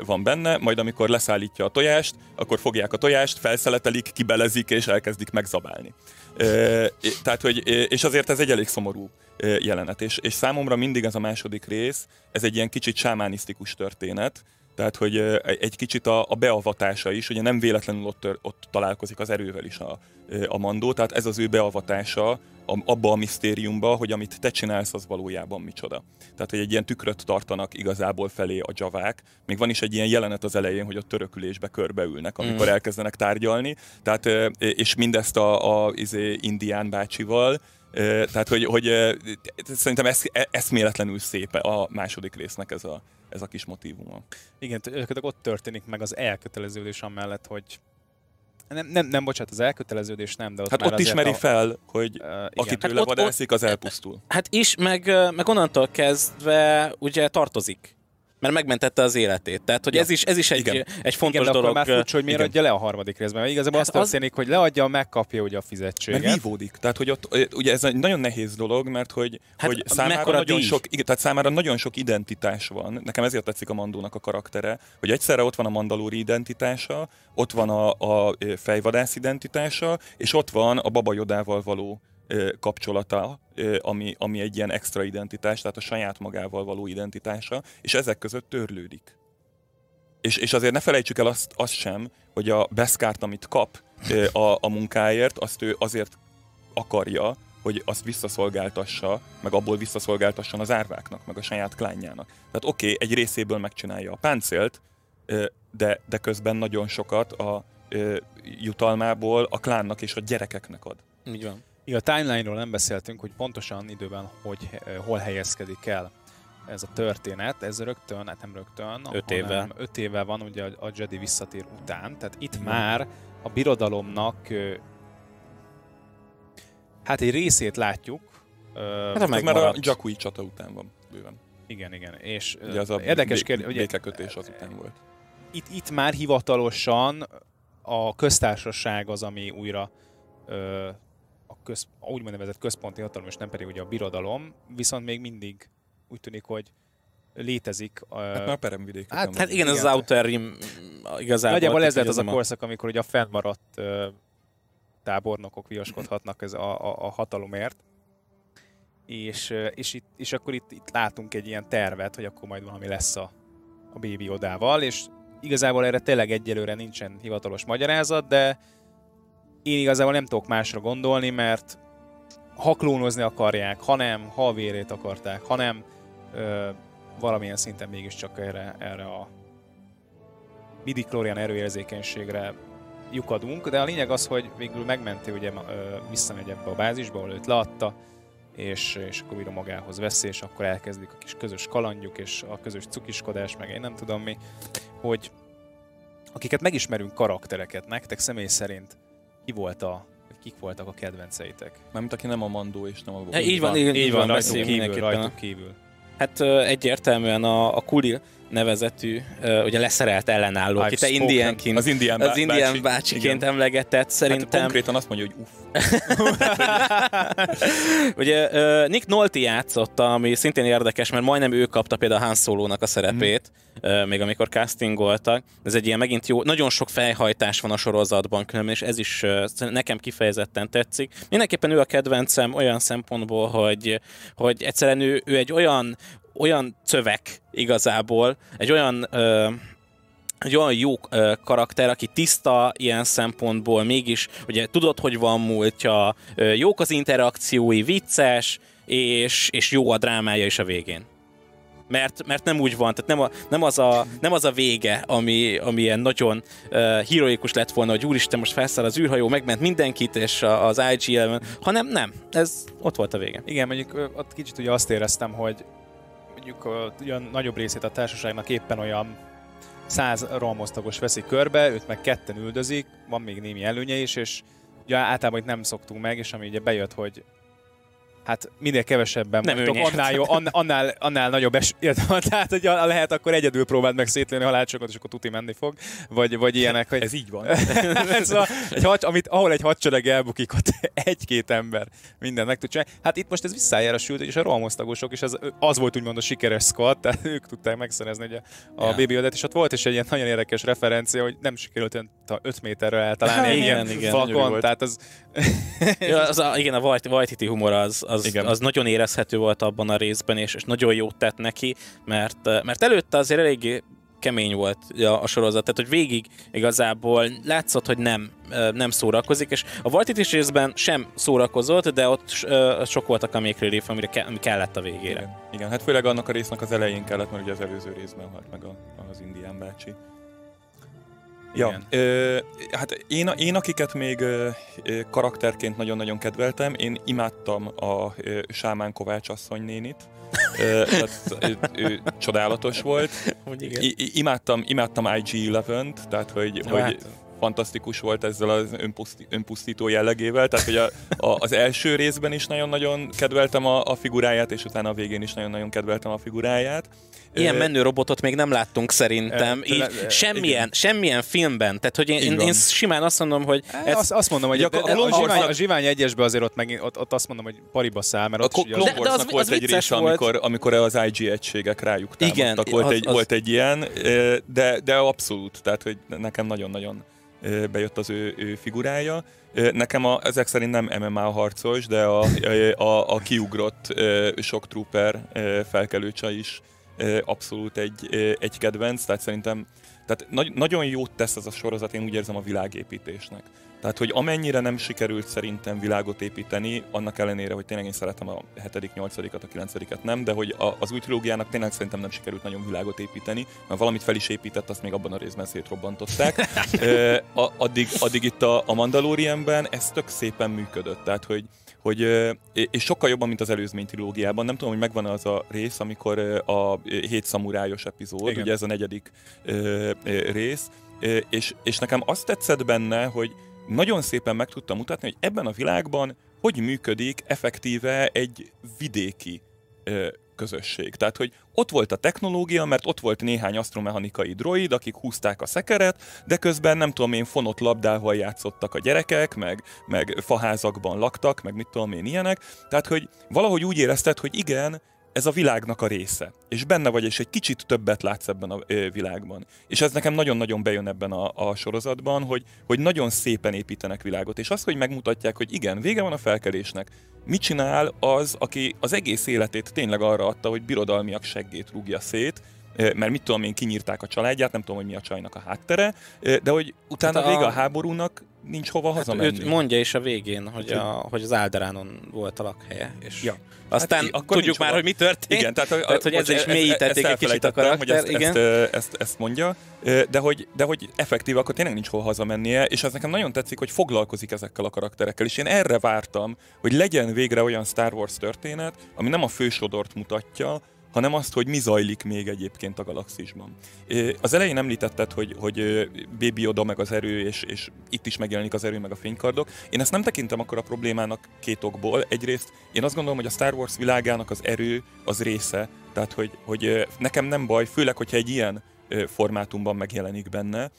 van benne, majd amikor leszállítja a tojást, akkor fogják a tojást, felszeletelik, kibelezik és elkezdik megzabálni. Tehát, hogy, és azért ez egy elég szomorú jelenet, és, és számomra mindig ez a második rész, ez egy ilyen kicsit sámánisztikus történet, tehát, hogy egy kicsit a, a beavatása is, ugye nem véletlenül ott, ott találkozik az erővel is a, a mandó, tehát ez az ő beavatása abba a misztériumba, hogy amit te csinálsz, az valójában micsoda. Tehát, hogy egy ilyen tükröt tartanak igazából felé a javák. Még van is egy ilyen jelenet az elején, hogy a törökülésbe körbeülnek, amikor mm. elkezdenek tárgyalni. Tehát, és mindezt a, a izé, indián bácsival, tehát, hogy, hogy szerintem ez, eszméletlenül szép a második résznek ez a, ez a kis motivuma. Igen, ott történik meg az elköteleződés amellett, hogy nem, nem, nem, bocsánat, az elköteleződés nem, de ott Hát már ott ismeri a... fel, hogy uh, aki tőle hát vadászik, az elpusztul. Hát is, meg, meg onnantól kezdve ugye tartozik mert megmentette az életét. Tehát, hogy ja. ez is, ez is egy, igen. egy fontos igen, dolog. már furcsa, hogy miért igen. adja le a harmadik részben. Mert igazából hát azt történik, az... hogy leadja, megkapja ugye a fizetséget. Mert vívódik. Tehát, hogy ott, ugye ez egy nagyon nehéz dolog, mert hogy, hát hogy számára nagyon, sok, igen, tehát számára nagyon sok identitás van. Nekem ezért tetszik a Mandónak a karaktere, hogy egyszerre ott van a mandalóri identitása, ott van a, a fejvadász identitása, és ott van a babajodával való kapcsolata, ami, ami egy ilyen extra identitás, tehát a saját magával való identitása, és ezek között törlődik. És, és azért ne felejtsük el azt, azt sem, hogy a beszkárt, amit kap a, a munkáért, azt ő azért akarja, hogy azt visszaszolgáltassa, meg abból visszaszolgáltasson az árváknak, meg a saját klánjának. Tehát oké, okay, egy részéből megcsinálja a páncélt, de, de közben nagyon sokat a jutalmából a klánnak és a gyerekeknek ad. Így van. Igen, a timeline-ról nem beszéltünk, hogy pontosan időben hogy, eh, hol helyezkedik el ez a történet, ez rögtön, hát nem rögtön, öt évvel. öt évvel van ugye a Jedi visszatér után, tehát itt Igen. már a birodalomnak hát egy részét látjuk. Hát ez már a Jakui csata után van bőven. Igen, igen. És ugye az a érdekes kérdés, hogy békekötés után volt. Itt, itt már hivatalosan a köztársaság az, ami újra ö, a köz, úgymond nevezett központi hatalom, és nem pedig ugye a birodalom, viszont még mindig úgy tűnik, hogy létezik. Hát már peremvidék. Hát, hát igen, ez az Outer Rim igazából. Nagyjából ez lett az a korszak, amikor ugye a fennmaradt tábornokok viaskodhatnak ez a, a, a hatalomért. És, és, itt, és akkor itt, itt látunk egy ilyen tervet, hogy akkor majd valami lesz a, a bébi odával, és igazából erre tényleg egyelőre nincsen hivatalos magyarázat, de én igazából nem tudok másra gondolni, mert ha klónozni akarják, ha nem, ha a vérét akarták, ha nem, ö, valamilyen szinten mégiscsak erre, erre a midi-klórián erőérzékenységre lyukadunk, de a lényeg az, hogy végül megmenti, ugye ö, visszamegy ebbe a bázisba, ahol őt leadta, és, és akkor újra magához veszi, és akkor elkezdik a kis közös kalandjuk, és a közös cukiskodás, meg én nem tudom mi, hogy akiket megismerünk karaktereket, nektek személy szerint ki volt a kik voltak a kedvenceitek? Mármint aki nem a Mandó és nem a Ja, így van, így, így van, rajtuk kívül, rajtuk kívül. Hát egyértelműen a, a Kuli nevezetű, ugye leszerelt ellenálló, akit te indiánként, az indián, az indián bácsi, bácsiként igen. emlegetett, hát szerintem... Hát konkrétan azt mondja, hogy uff. ugye Nick Nolte játszotta, ami szintén érdekes, mert majdnem ő kapta például Han Solo-nak a szerepét, mm. még amikor castingoltak. Ez egy ilyen megint jó, nagyon sok fejhajtás van a sorozatban különben, és ez is nekem kifejezetten tetszik. Mindenképpen ő a kedvencem olyan szempontból, hogy, hogy egyszerűen ő, ő egy olyan olyan cövek igazából, egy olyan ö, egy olyan jó ö, karakter, aki tiszta ilyen szempontból, mégis ugye tudod, hogy van múltja, ö, jók az interakciói, vicces, és, és jó a drámája is a végén. Mert, mert nem úgy van, tehát nem, a, nem, az, a, nem az a vége, ami, ami ilyen nagyon uh, heroikus lett volna, hogy úristen, most felszáll az űrhajó, megment mindenkit, és az ig hanem nem, ez ott volt a vége. Igen, mondjuk ott kicsit ugye azt éreztem, hogy mondjuk a nagyobb részét a társaságnak éppen olyan száz ralmosztagos veszi körbe, őt meg ketten üldözik, van még némi előnye is, és ugye általában itt nem szoktunk meg, és ami ugye bejött, hogy hát minél kevesebben nem mondtok, annál, jó, annál, annál, nagyobb es, tehát hogy lehet akkor egyedül próbáld meg szétlőni a halálcsokat, és akkor tuti menni fog, vagy, vagy ilyenek. Hogy... Ez így van. szóval, egy had, amit, ahol egy hadsereg elbukik, ott egy-két ember minden meg tud csinálni. Hát itt most ez visszájárasült, és a rohamosztagosok is az, az volt úgymond a sikeres squad, tehát ők tudták megszerezni ugye, a yeah. Baby és ott volt is egy ilyen nagyon érdekes referencia, hogy nem sikerült 5 méterre eltalálni egy ilyen igen, falkon, tehát az... ja, az a, igen, a White humor az, az, Igen. az nagyon érezhető volt abban a részben, és, és nagyon jót tett neki, mert, mert előtte azért eléggé kemény volt a, a sorozat, tehát hogy végig igazából látszott, hogy nem, nem szórakozik, és a Vartitis részben sem szórakozott, de ott sok voltak a make relief, amire ke, ami kellett a végére. Igen. Igen, hát főleg annak a résznek az elején kellett, mert ugye az előző részben halt meg a, az indián bácsi. Ja, ö, hát én, én, akiket még ö, karakterként nagyon-nagyon kedveltem, én imádtam a ö, Sámán Kovács asszony nénit. Ö, tehát, ő, ő csodálatos volt. I, imádtam, imádtam IG-11-t, tehát hogy, hogy hát fantasztikus volt ezzel az önpuszti, önpusztító jellegével, tehát hogy a, a, az első részben is nagyon-nagyon kedveltem a, a figuráját, és utána a végén is nagyon-nagyon kedveltem a figuráját. Ilyen menő robotot még nem láttunk szerintem, e, így semmilyen, semmilyen filmben, tehát hogy én, én, én simán azt mondom, hogy... Ez... Azt, azt mondom, hogy a, a, a, zsivány, a Zsivány egyesbe azért ott, megint, ott, ott azt mondom, hogy pariba száll, mert ott a Clone Warsnak volt egy része, volt. amikor, amikor az IG egységek rájuk támadtak. Igen, volt, az, egy, az... volt egy ilyen, de, de abszolút, tehát hogy nekem nagyon-nagyon bejött az ő, ő figurája. Nekem a, ezek szerint nem MMA harcos, de a, a, a kiugrott sok trooper felkelőcsa is abszolút egy, egy kedvenc, tehát szerintem tehát nagy, nagyon jót tesz ez a sorozat, én úgy érzem a világépítésnek. Tehát, hogy amennyire nem sikerült szerintem világot építeni, annak ellenére, hogy tényleg én szeretem a 7., 8., a 9. nem, de hogy a, az új trilógiának tényleg szerintem nem sikerült nagyon világot építeni, mert valamit fel is épített, azt még abban a részben szétrobbantották. e, a, addig, addig itt a, a Mandalorianben ez tök szépen működött, tehát hogy hogy, és sokkal jobban, mint az előzmény trilógiában. Nem tudom, hogy megvan az a rész, amikor a hét szamurájos epizód, Igen. ugye ez a negyedik rész, és, és nekem azt tetszett benne, hogy nagyon szépen meg tudtam mutatni, hogy ebben a világban hogy működik effektíve egy vidéki közösség. Tehát, hogy ott volt a technológia, mert ott volt néhány asztromechanikai droid, akik húzták a szekeret, de közben nem tudom én fonott labdával játszottak a gyerekek, meg, meg faházakban laktak, meg mit tudom én ilyenek. Tehát, hogy valahogy úgy érezted, hogy igen, ez a világnak a része. És benne vagy, és egy kicsit többet látsz ebben a világban. És ez nekem nagyon-nagyon bejön ebben a, a sorozatban, hogy, hogy nagyon szépen építenek világot. És az, hogy megmutatják, hogy igen, vége van a felkelésnek, mit csinál az, aki az egész életét tényleg arra adta, hogy birodalmiak seggét rúgja szét, mert mit tudom én, kinyírták a családját, nem tudom, hogy mi a csajnak a háttere, de hogy utána hát a... vége a háborúnak nincs hova hát hazamenni. Őt mondja is a végén, hogy, a, hogy az Álderánon volt a lakhelye. És ja. Aztán hát, akkor tudjuk már, hogy mi történt. Igen, tehát, tehát hogy ezzel is mélyítették egy kicsit a karakter. Hogy ezt, igen. Ezt, ezt, ezt, mondja, de hogy, de hogy effektív, akkor tényleg nincs hol hazamennie, és az nekem nagyon tetszik, hogy foglalkozik ezekkel a karakterekkel, és én erre vártam, hogy legyen végre olyan Star Wars történet, ami nem a fősodort mutatja, hanem azt, hogy mi zajlik még egyébként a galaxisban. Az elején említetted, hogy, hogy Baby Oda meg az erő, és, és itt is megjelenik az erő meg a fénykardok. Én ezt nem tekintem akkor a problémának két okból. Egyrészt én azt gondolom, hogy a Star Wars világának az erő az része, tehát hogy, hogy nekem nem baj, főleg, hogyha egy ilyen formátumban megjelenik benne,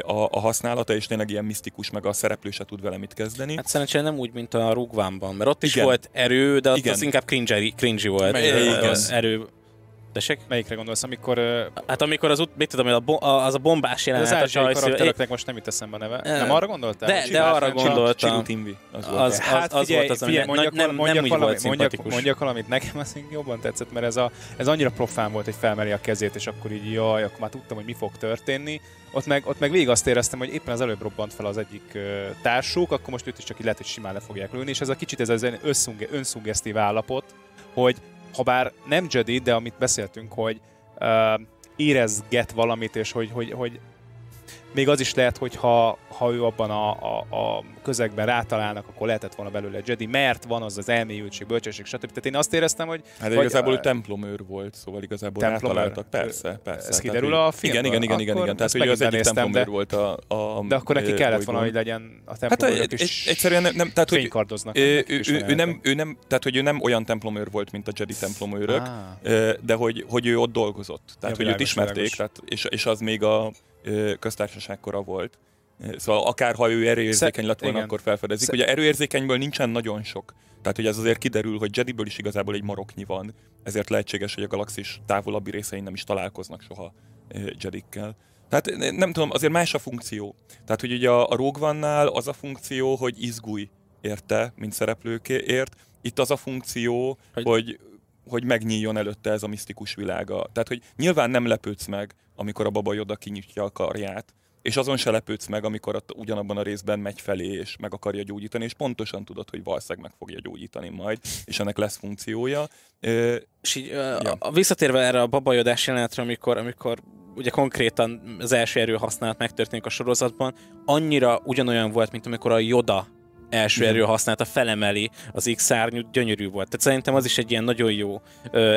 a, a használata, és tényleg ilyen misztikus, meg a szereplő se tud vele mit kezdeni. Hát szerencsére nem úgy, mint a Rugvánban, mert ott is Igen. volt erő, de ott Igen. az inkább cringy, cringy volt. Igen. Erő Tessék? Melyikre gondolsz, amikor... Hát amikor az, mit tudom, a bo- az a bombás jelenet az a karaktereknek most nem jut eszembe a neve. Uh, nem arra gondoltál? De, de arra gondoltam. Timvi. Az, az, az, hát az, figyelj, volt az, figyelj, mondjak, nem, mondjak, nem valami, volt mondjak, mondjak valamit, nekem az jobban tetszett, mert ez, a, ez annyira profán volt, hogy felmeri a kezét, és akkor így jaj, akkor már tudtam, hogy mi fog történni. Ott meg, ott meg végig azt éreztem, hogy éppen az előbb robbant fel az egyik uh, társuk, akkor most őt is csak így lehet, hogy simán le fogják lőni, és ez a kicsit ez az önszungesztív állapot, hogy ha bár nem Jedi, de amit beszéltünk, hogy uh, érezget valamit, és hogy, hogy, hogy még az is lehet, hogy ha, ha ő abban a, a, a közegben rátalálnak, akkor lehetett volna belőle Jedi, mert van az az elmélyültség, bölcsesség, stb. Tehát én azt éreztem, hogy... Hát vagy, igazából ő templomőr volt, szóval igazából templomőr. rátaláltak. Persze, persze. Ez kiderül a filmből? Igen, igen, igen, igen, igen. Tehát hogy az egyik templomőr volt a, a... De akkor neki kellett volna, hogy legyen a templomőr hát, is egyszerűen nem, nem tehát, hogy ő, ő, ő, ő, nem, ő nem, tehát hogy ő nem olyan templomőr volt, mint a Jedi templomőrök, ah. de hogy, hogy ő ott dolgozott. Tehát, ja, hogy őt ismerték, tehát, és, és az még a köztársaságkora volt. Szóval akár ha ő erőérzékeny lett volna, Igen. akkor felfedezik. Sze- Ugye erőérzékenyből nincsen nagyon sok. Tehát, hogy ez azért kiderül, hogy Jediből is igazából egy maroknyi van, ezért lehetséges, hogy a galaxis távolabbi részein nem is találkoznak soha Jedikkel. Tehát nem tudom, azért más a funkció. Tehát, hogy ugye a, a Rogue One-nál az a funkció, hogy izgulj érte, mint szereplőkért. Itt az a funkció, hogy, hogy hogy megnyíljon előtte ez a misztikus világa. Tehát, hogy nyilván nem lepődsz meg, amikor a baba Yoda kinyitja a karját, és azon se lepődsz meg, amikor ott ugyanabban a részben megy felé, és meg akarja gyógyítani, és pontosan tudod, hogy valószínűleg meg fogja gyógyítani majd, és ennek lesz funkciója. És így, ja. a, visszatérve erre a babajodás jelenetre, amikor, amikor ugye konkrétan az első erő használat megtörténik a sorozatban, annyira ugyanolyan volt, mint amikor a Yoda első erő használata felemeli az x szárnyút, gyönyörű volt. Tehát szerintem az is egy ilyen nagyon jó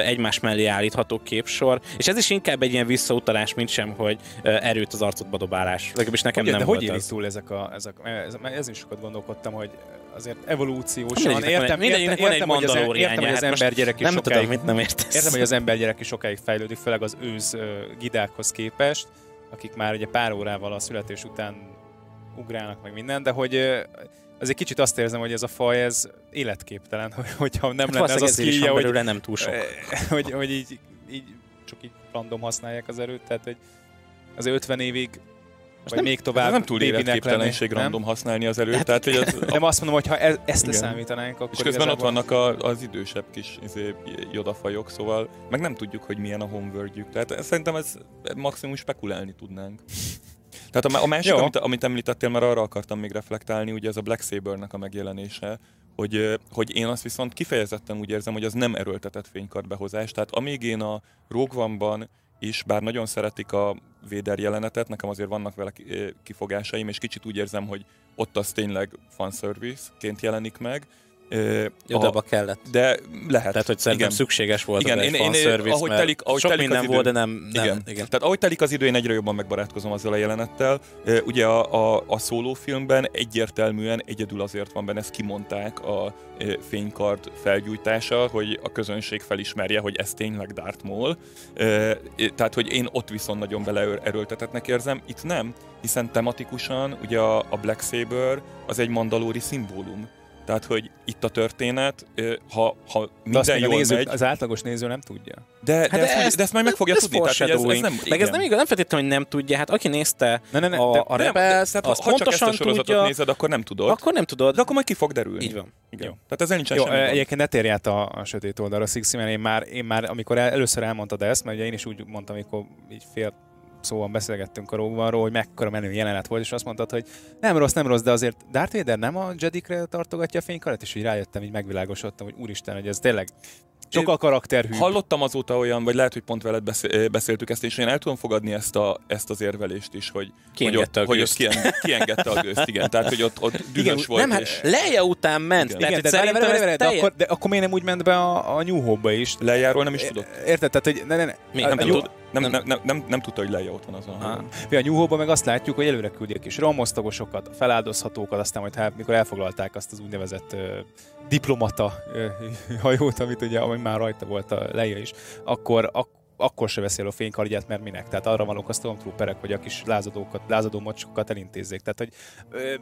egymás mellé állítható képsor, és ez is inkább egy ilyen visszautalás, mint sem, hogy erőt az arcodba dobálás. Legalábbis nekem hogy, nem de volt hogy az. túl ezek a, ezek, ez, ez is sokat gondolkodtam, hogy azért evolúciósan értem, értem, értem, van egy az, értem, hogy az hát ember gyerek is nem sokáig, tudom, mit nem értesz. Értem, hogy az ember gyerek is sokáig fejlődik, főleg az őz gidákhoz képest, akik már ugye pár órával a születés után ugrálnak meg minden, de hogy azért kicsit azt érzem, hogy ez a faj, ez életképtelen, hogyha nem hát lenne ez a skillje, hogy, nem túl sok. hogy, hogy így, így, csak így random használják az erőt, tehát hogy az 50 évig vagy nem, még tovább. nem túl életképtelenség lenni, random nem? használni az előtt. Hát, tehát, hogy az, nem azt mondom, hogy ha e- ezt leszámítanánk, akkor És közben ott vannak a, az idősebb kis izé, jodafajok, szóval meg nem tudjuk, hogy milyen a homeworldjük. Tehát szerintem ez maximum spekulálni tudnánk. Tehát a, a másik, amit, amit említettél, mert arra akartam még reflektálni, ugye ez a Black Saber-nek a megjelenése, hogy, hogy én azt viszont kifejezetten úgy érzem, hogy az nem erőltetett fénykard behozás. Tehát amíg én a Rogue One-ban is, bár nagyon szeretik a Véder jelenetet, nekem azért vannak vele kifogásaim, és kicsit úgy érzem, hogy ott az tényleg fanservice-ként jelenik meg, Jodába kellett. De lehet. Tehát, hogy szerintem igen. szükséges volt igen, én, én, én, ahogy telik, ahogy sok telik minden az idő, volt, de nem, nem igen. igen. Tehát ahogy telik az idő, én egyre jobban megbarátkozom azzal a jelenettel. Ugye a, a, a szólófilmben egyértelműen egyedül azért van benne, ezt kimondták a fénykard felgyújtása, hogy a közönség felismerje, hogy ez tényleg Darth Maul. Tehát, hogy én ott viszont nagyon beleerőltetetnek érzem, itt nem, hiszen tematikusan ugye a, a Black Saber az egy mandalóri szimbólum tehát, hogy itt a történet, ha, ha minden jól néző, megy... Az átlagos néző nem tudja. De, hát de, ezt, ezt, de ezt majd meg fogja ez tudni. Tehát, ez, ez nem, meg ez nem igaz, nem feltétlenül, hogy nem tudja. Hát aki nézte ne, ne, ne, a, a Rebels, de, ha pontosan csak ezt a tudja, nézed, akkor nem tudod. Akkor nem tudod. De akkor majd ki fog derülni. Így van. Igen. Jó. Tehát ezzel nincsen Jó, semmi egyébként ne térj át a, a sötét oldalra, Sixi, mert én már, én már amikor el, először elmondtad ezt, mert ugye én is úgy mondtam, amikor így fél szóval beszélgettünk a Rogue hogy mekkora menő jelenet volt, és azt mondtad, hogy nem rossz, nem rossz, de azért Darth Vader nem a Jedikre tartogatja a fénykarat, és így rájöttem, így megvilágosodtam, hogy úristen, hogy ez tényleg a karakterhű. Hallottam azóta olyan, vagy lehet, hogy pont veled beszéltük ezt, és én el tudom fogadni ezt, a, ezt az érvelést is, hogy, hogy, ott, a hogy ott kien, kiengedte a gőzt, igen. Tehát, hogy ott, ott dühös igen, volt. Nem, hát. Leia után ment. Igen, igen de, de, de, akkor, de akkor miért nem úgy ment be a, a New Hope-ba is? Leiáról nem is tudott. Érted? Tehát, hogy ne, ne, ne. Mi, nem, nem, tud, nem, nem, nem, nem, nem, tudta, hogy Leia ott van azon. A New Hope-ban meg azt látjuk, hogy előre küldi a kis ramosztagosokat, feláldozhatókat, aztán majd hát, mikor elfoglalták azt az úgynevezett diplomata hajót, amit ugye, ami már rajta volt a Leia is, akkor, ak- akkor se veszi el a fénykardját, mert minek? Tehát arra valók a Stormtrooperek, hogy a kis lázadókat, lázadó mocskokat elintézzék. Tehát, hogy ö,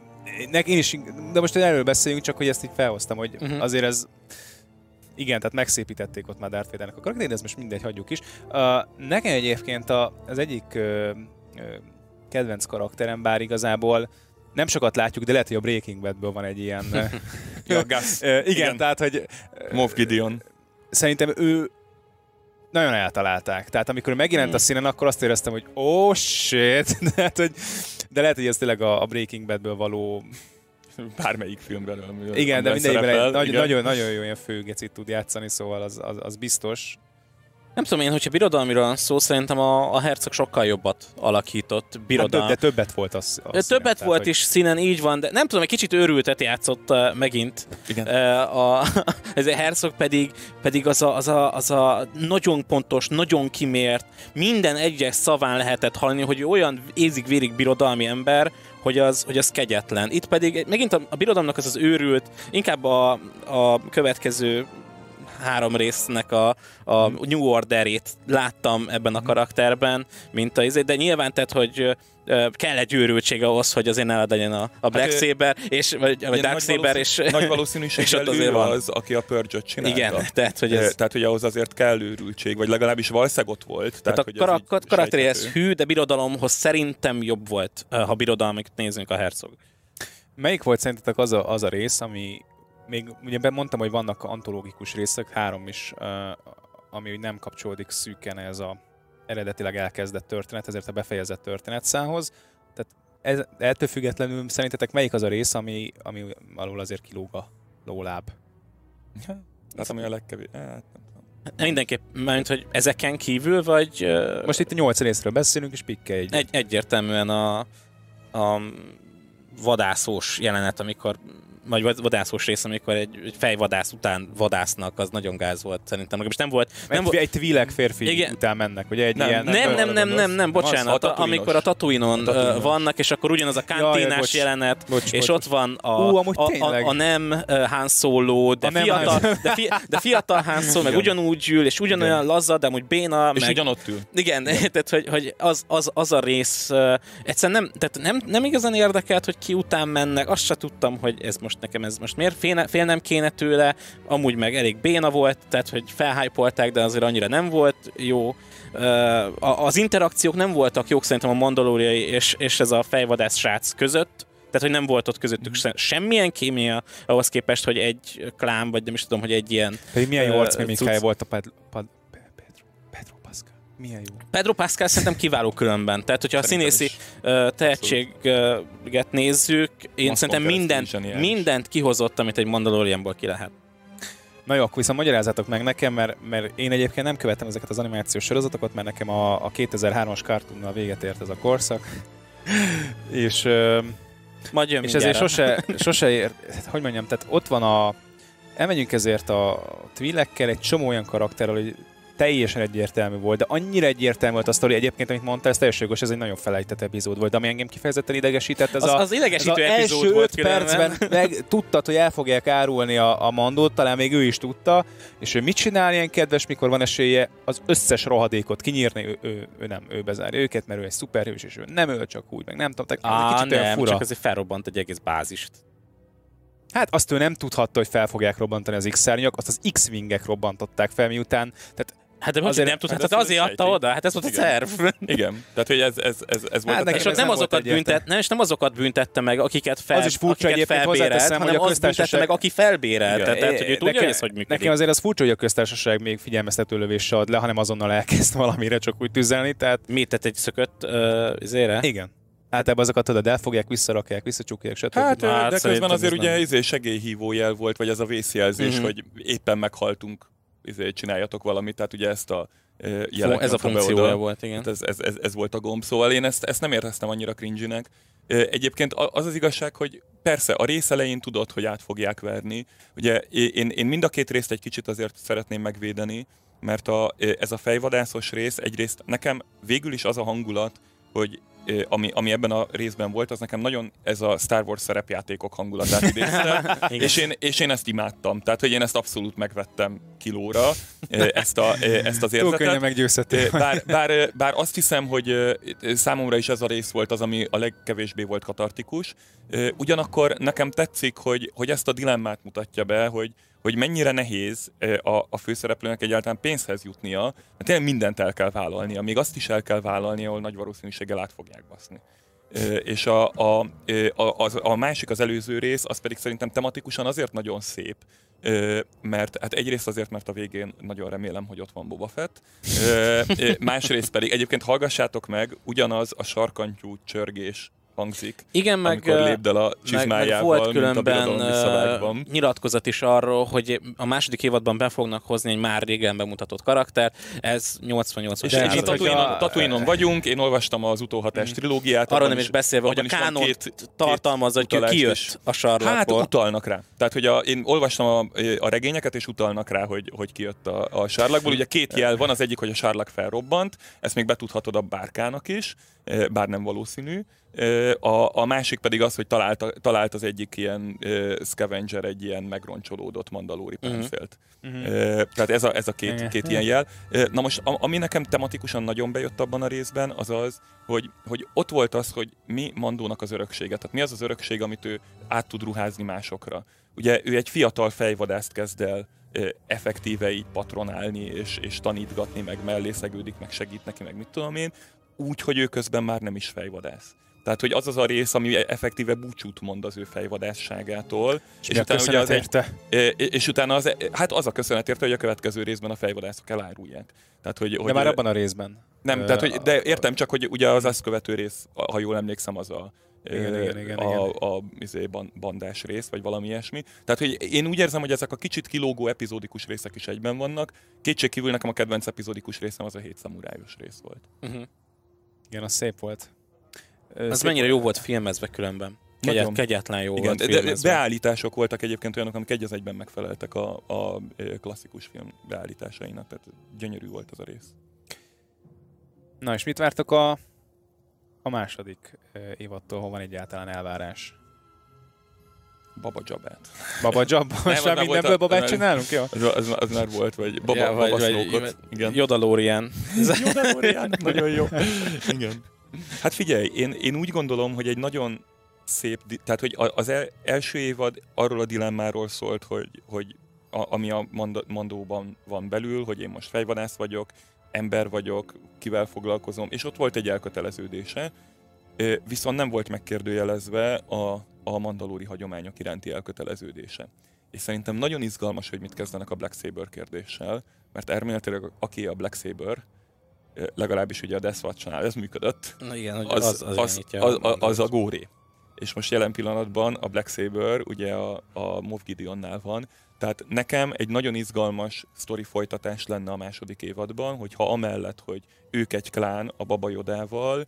én is, de most erről beszéljünk, csak hogy ezt így felhoztam, hogy uh-huh. azért ez igen, tehát megszépítették ott már Darth Vadernek a karakterét, de ez most mindegy, hagyjuk is. Uh, nekem egyébként a, az egyik uh, uh, kedvenc karakterem, bár igazából nem sokat látjuk, de lehet, hogy a Breaking Badből van egy ilyen... ja, Gus. igen, igen, tehát, hogy... Moff Gideon. Szerintem ő nagyon eltalálták. Tehát amikor megjelent hmm. a színen, akkor azt éreztem, hogy oh shit, de, hát, hogy, de lehet, hogy ez tényleg a, a Breaking Badből való bármelyik filmben. Ami, igen, de mindegyikben egy nagy, nagyon, nagyon jó ilyen főgecit tud játszani, szóval az, az, az biztos. Nem tudom én, hogyha birodalmiról van szó, szerintem a, a herceg sokkal jobbat alakított birodalom. Hát, de többet volt az. az többet színen, volt hogy... is színen, így van, de nem tudom, egy kicsit őrültet játszott uh, megint. Igen. Uh, a, ez a herceg pedig, pedig az, a, az, a, az a nagyon pontos, nagyon kimért, minden egyes szaván lehetett hallani, hogy olyan ézik-vérik birodalmi ember, hogy az, hogy az kegyetlen. Itt pedig megint a, a birodalomnak az az őrült, inkább a, a következő három résznek a, a New Order-ét láttam ebben a karakterben, mint a izé, de nyilván tehát, hogy kell egy őrültség ahhoz, hogy azért ne legyen a, a Black hát, Saber, és, vagy, vagy Dark Saber, és, nagy valószínűséggel azért van. az, aki a purge csinálta. Igen, tehát hogy, ez... tehát, hogy ahhoz azért kell őrültség, vagy legalábbis valószínűleg ott volt. Tehát, tehát a karak- karakteréhez hű, de birodalomhoz szerintem jobb volt, ha birodalmit nézünk a hercog. Melyik volt szerintetek az a, az a rész, ami még ugye mondtam, hogy vannak antológikus részek, három is, ami nem kapcsolódik szűken ez a eredetileg elkezdett történet, ezért a befejezett történetszához. Tehát ez, ettől függetlenül szerintetek melyik az a rész, ami, ami alul azért kilóg a lóláb? Hát ami a legkevés. Hát, Mindenképp, mert hogy ezeken kívül, vagy... Most itt a nyolc részről beszélünk, és pikke egy. egy egyértelműen a, a vadászós jelenet, amikor vagy vadászós rész, amikor egy, egy fejvadász után vadásznak, az nagyon gáz volt szerintem. Most nem volt... Nem egy, volt... egy tvilek férfi igen. után mennek, ugye egy nem, ilyen... Nem, nem, nem, nem, nem, nem bocsánat, a amikor a Tatooine-on uh, vannak, és akkor ugyanaz a kantínás ja, jelenet, bocs, és bocs, ott van a, Ú, a, a, a, nem uh, Han Solo, de, fiatal, de, fi, de fiatal Han Solo, meg ugyanúgy ül, és ugyanolyan igen. lazad, de amúgy béna, és meg... ugyanott ül. Igen, tehát hogy, hogy az, az, az, a rész uh, egyszerűen nem, tehát nem, nem igazán érdekelt, hogy ki után mennek, azt se tudtam, hogy ez most nekem ez most miért fél, fél nem kéne tőle, amúgy meg elég béna volt, tehát hogy felhájpolták, de azért annyira nem volt jó. Az interakciók nem voltak jók szerintem a mandalóriai és, és ez a fejvadász srác között, tehát, hogy nem volt ott közöttük mm. semmilyen kémia ahhoz képest, hogy egy klám, vagy nem is tudom, hogy egy ilyen... Pedig milyen jó arcmimikája volt a pad, pad, milyen jó. Pedro Pascal szerintem kiváló különben. Tehát, hogyha szerintem a színészi is. tehetséget nézzük, én Most szerintem mindent, mindent kihozott, amit egy Mandalorianból ki lehet. Na jó, akkor viszont magyarázatok meg nekem, mert, mert én egyébként nem követtem ezeket az animációs sorozatokat, mert nekem a, a 2003-as Cartoonnal véget ért ez a korszak. és Majd jön és ezért sose, sose ér, hogy mondjam, tehát ott van a elmegyünk ezért a Twillekkel egy csomó olyan karakterrel, hogy teljesen egyértelmű volt, de annyira egyértelmű volt a sztori egyébként, amit mondta, ez teljesen jogos, ez egy nagyon felejtett epizód volt, ami engem kifejezetten idegesített. Ez az, a, az idegesítő ez epizód első volt percben meg tudtad, hogy el fogják árulni a, a mandót, talán még ő is tudta, és ő mit csinál ilyen kedves, mikor van esélye az összes rohadékot kinyírni, ő, ő, ő nem, ő bezárja őket, mert ő egy szuperhős, és ő nem öl csak úgy, meg nem tudom, Á, kicsit nem, fura. csak azért felrobbant egy egész bázist. Hát azt ő nem tudhatta, hogy fel fogják robbantani az X-szárnyak, azt az X-wingek robbantották fel, miután, tehát Hát de azért nem tudhat, hát azért adta oda, hát ez volt a szerv. Igen, tehát hogy ez, ez, ez, ez volt hát, a És ott nem azokat, büntet, nem, és nem azokat büntette meg, akiket, fel, az is furcsa akiket felbérelt, hanem hogy a köztársaság... meg, aki felbérelt. Tehát, hogy ő tudja, ez hogy működik. Nekem azért az furcsa, hogy a köztársaság még figyelmeztető lövéssel ad le, hanem azonnal elkezd valamire csak úgy tüzelni. Tehát... Mit, tehát egy szökött uh? Igen. Hát ebben azokat tudod, elfogják, visszarakják, visszacsukják, stb. Hát, hát de közben azért ugye izé segélyhívó jel volt, vagy ez a vészjelzés, mm-hmm. hogy éppen meghaltunk izé, csináljatok valamit, tehát ugye ezt a jelet Ez a funkciója volt, igen. Hát ez, ez, ez, ez, volt a gomb, szóval én ezt, ezt nem éreztem annyira cringe-nek. Egyébként az az igazság, hogy persze a rész elején tudod, hogy át fogják verni. Ugye én, én mind a két részt egy kicsit azért szeretném megvédeni, mert a, ez a fejvadászos rész egyrészt nekem végül is az a hangulat, hogy ami, ami ebben a részben volt, az nekem nagyon ez a Star Wars szerepjátékok hangulatát idézte, és, én, és én ezt imádtam. Tehát, hogy én ezt abszolút megvettem kilóra, ezt, a, ezt az érzetet. Túl bár, bár, bár azt hiszem, hogy számomra is ez a rész volt az, ami a legkevésbé volt katartikus. Ugyanakkor nekem tetszik, hogy, hogy ezt a dilemmát mutatja be, hogy, hogy mennyire nehéz a, a főszereplőnek egyáltalán pénzhez jutnia, mert tényleg mindent el kell vállalnia, még azt is el kell vállalnia, ahol nagy valószínűséggel át fogják baszni. És a, a, a, a, a másik, az előző rész, az pedig szerintem tematikusan azért nagyon szép, mert hát egyrészt azért, mert a végén nagyon remélem, hogy ott van Boba Fett, másrészt pedig egyébként hallgassátok meg, ugyanaz a sarkantyú csörgés hangzik. Igen, meg, amikor lépd el a meg, meg volt különben nyilatkozat is arról, hogy a második évadban be fognak hozni egy már régen bemutatott karakter, ez 88 És, és Tatooine-on, Tatooine-on vagyunk, én olvastam az utóhatás mm. trilógiát. Arról nem is beszélve, hogy a kánon tartalmazza, hogy ki jött a sarlakból. Hát utalnak rá. Tehát, hogy a, én olvastam a, a regényeket, és utalnak rá, hogy, hogy kijött a, a sarlakból. Ugye két jel van, az egyik, hogy a sarlak felrobbant, ezt még betudhatod a bárkának is, bár nem valószínű. A, a másik pedig az, hogy talált, talált az egyik ilyen uh, scavenger egy ilyen megroncsolódott mandalóri mhm. páncélt. Uh-huh. Uh, tehát ez a, ez a két, két ilyen jel. Na most, ami nekem tematikusan nagyon bejött abban a részben, az az, hogy, hogy ott volt az, hogy mi Mandónak az öröksége. Tehát mi az az örökség, amit ő át tud ruházni másokra. Ugye ő egy fiatal fejvadászt kezd el effektíve így patronálni, és, és tanítgatni, meg mellé szegődik, meg segít neki, meg mit tudom én, úgy, hogy ő közben már nem is fejvadász. Tehát, hogy az az a rész, ami effektíve búcsút mond az ő fejvadásságától. És, és utána ugye az? Egy, és utána az, hát az a köszönet érte, hogy a következő részben a fejvadászok elárulják. Tehát, hogy, de hogy, már abban a részben. Nem, tehát, hogy, de értem csak, hogy ugye az azt követő rész, ha jól emlékszem, az a, igen, igen, igen, a, igen. a, a izé, bandás rész, vagy valami ilyesmi. Tehát, hogy én úgy érzem, hogy ezek a kicsit kilógó epizódikus részek is egyben vannak. Kétségkívül nekem a kedvenc epizódikus részem az a hét szamurájos rész volt. Uh-huh. Igen, az szép volt. Szép mennyire jó volt filmezve különben. Kegyet, kegyetlen jó Igen, volt filmezve. De beállítások voltak egyébként olyanok, amik egy az egyben megfeleltek a, a klasszikus film beállításainak, tehát gyönyörű volt az a rész. Na és mit vártok a, a második évattól, hol van egyáltalán elvárás? Baba Jabát. Baba Jab? Most már mindenből babát csinálunk? Jó? Az, az, az, már volt, vagy Baba, ja, vagy, vagy, igen. Jodalórián. Jodalórián, nagyon jó. Igen. Hát figyelj, én, én úgy gondolom, hogy egy nagyon szép, tehát hogy az el, első évad arról a dilemmáról szólt, hogy, hogy a, ami a mandóban van belül, hogy én most fejvadász vagyok, ember vagyok, kivel foglalkozom, és ott volt egy elköteleződése, viszont nem volt megkérdőjelezve a, a mandalóri hagyományok iránti elköteleződése. És szerintem nagyon izgalmas, hogy mit kezdenek a Black Saber kérdéssel, mert elméletileg aki a Black Saber, legalábbis ugye a Death Watch-nál ez működött, Na igen, az, az, az, az, az, az, az a góré. És most jelen pillanatban a Black Saber ugye a, a Moff Gideonnál van, tehát nekem egy nagyon izgalmas sztori folytatás lenne a második évadban, hogyha amellett, hogy ők egy klán a Baba Jodával,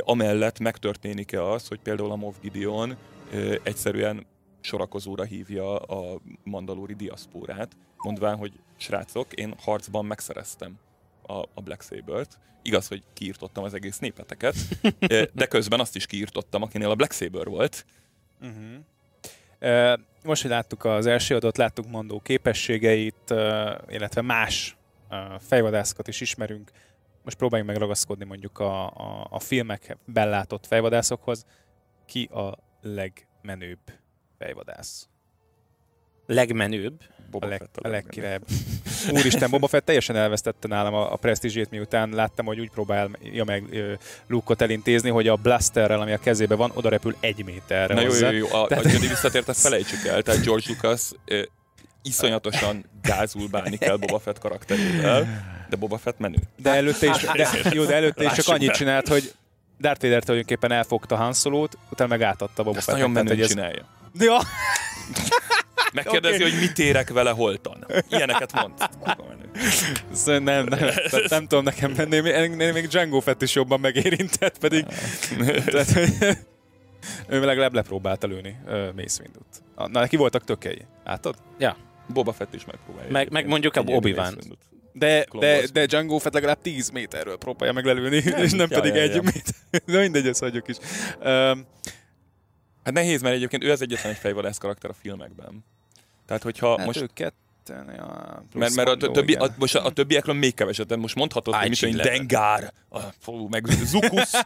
amellett megtörténik-e az, hogy például a Moff Gideon egyszerűen sorakozóra hívja a mandalóri diaszpórát, mondván, hogy srácok, én harcban megszereztem a, a Black Saber-t. Igaz, hogy kiirtottam az egész népeteket, de közben azt is kiirtottam, akinél a Black Saber volt. Uh-huh. Most, hogy láttuk az első adott, láttuk Mandó képességeit, illetve más fejvadászokat is ismerünk. Most próbáljunk meg ragaszkodni mondjuk a, a, a filmek bellátott fejvadászokhoz. Ki a legmenőbb fejvadász? Legmenőbb? Boba a, leg, Fett a, a legkirebb. Úristen, Boba Fett teljesen elvesztette nálam a, a presztízsét, miután láttam, hogy úgy próbálja meg Luke-ot elintézni, hogy a blasterrel, ami a kezébe van, oda repül egy méterre Na jó, jó, jó, a, Tehát... a Jedi visszatért, ezt felejtsük el. Tehát George Lucas ö, iszonyatosan gázul báni kell Boba Fett karakterével, de Boba Fett menő. De előtte is, de, jó, de előtte is csak annyit csinált, hogy Darth Vader tulajdonképpen elfogta Han Solo-t, utána meg átadta Boba Fett. nagyon menő csinálja. Ja. Megkérdezi, okay. hogy mit érek vele holtan. Ilyeneket mond. Szóval nem, nem, tehát nem tudom nekem menni. Még, még Django Fett is jobban megérintett, pedig tehát, ő legalább lepróbálta lőni uh, Mace Windu-t. Na, neki voltak tökei. Látod? Ja. Boba Fett is megpróbálja. Meg, meg mondjuk a Obi-Wan. De, de, de Django Fett legalább 10 méterről próbálja meglelőni, és nem ja, pedig ja, egy ja. méter. De mindegy, ezt hagyjuk is. Um, Hát nehéz, mert egyébként ő az egyetlen egy fejvadász karakter a filmekben. Tehát, hogyha hát most... Őket ja, mert, mert a, többi, a, most a, a többiekről még keveset, de most mondhatod, hogy mit mondjuk, Dengár, a, fú, meg Zukusz,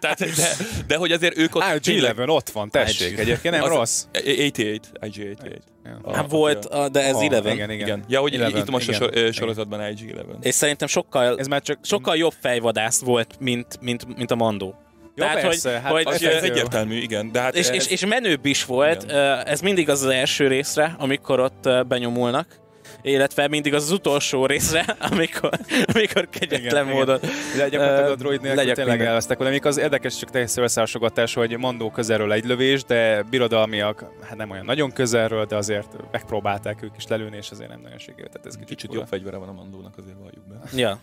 Tehát, de, de, hogy azért ők ott... IG-11 ott van, tessék, egyébként nem rossz. 88, IG-88. Hát volt, a, de ez 11. Igen, igen. igen. Ja, hogy 11, itt most igen. a sorozatban IG-11. És szerintem sokkal, ez már csak... sokkal jobb fejvadász volt, mint, mint, mint a Mandó. Ja, Tehát, persze, hogy, hát hogy, az ez egyértelmű, igen. De hát és, ez... és, és menőbb is volt, igen. ez mindig az az első részre, amikor ott benyomulnak, illetve mindig az, az utolsó részre, amikor, amikor kegyetlen igen, módon. Igen. De gyakorlatilag a droid nélkül tényleg elvesztek volna. Még az érdekes csak teljes összehasonlítás, hogy Mandó közelről egy lövés, de birodalmiak, hát nem olyan nagyon közelről, de azért megpróbálták ők is lelőni, és azért nem nagyon sikerült. Tehát ez kicsit, kicsit jobb fegyvere van a Mandónak, azért valljuk be. Ja.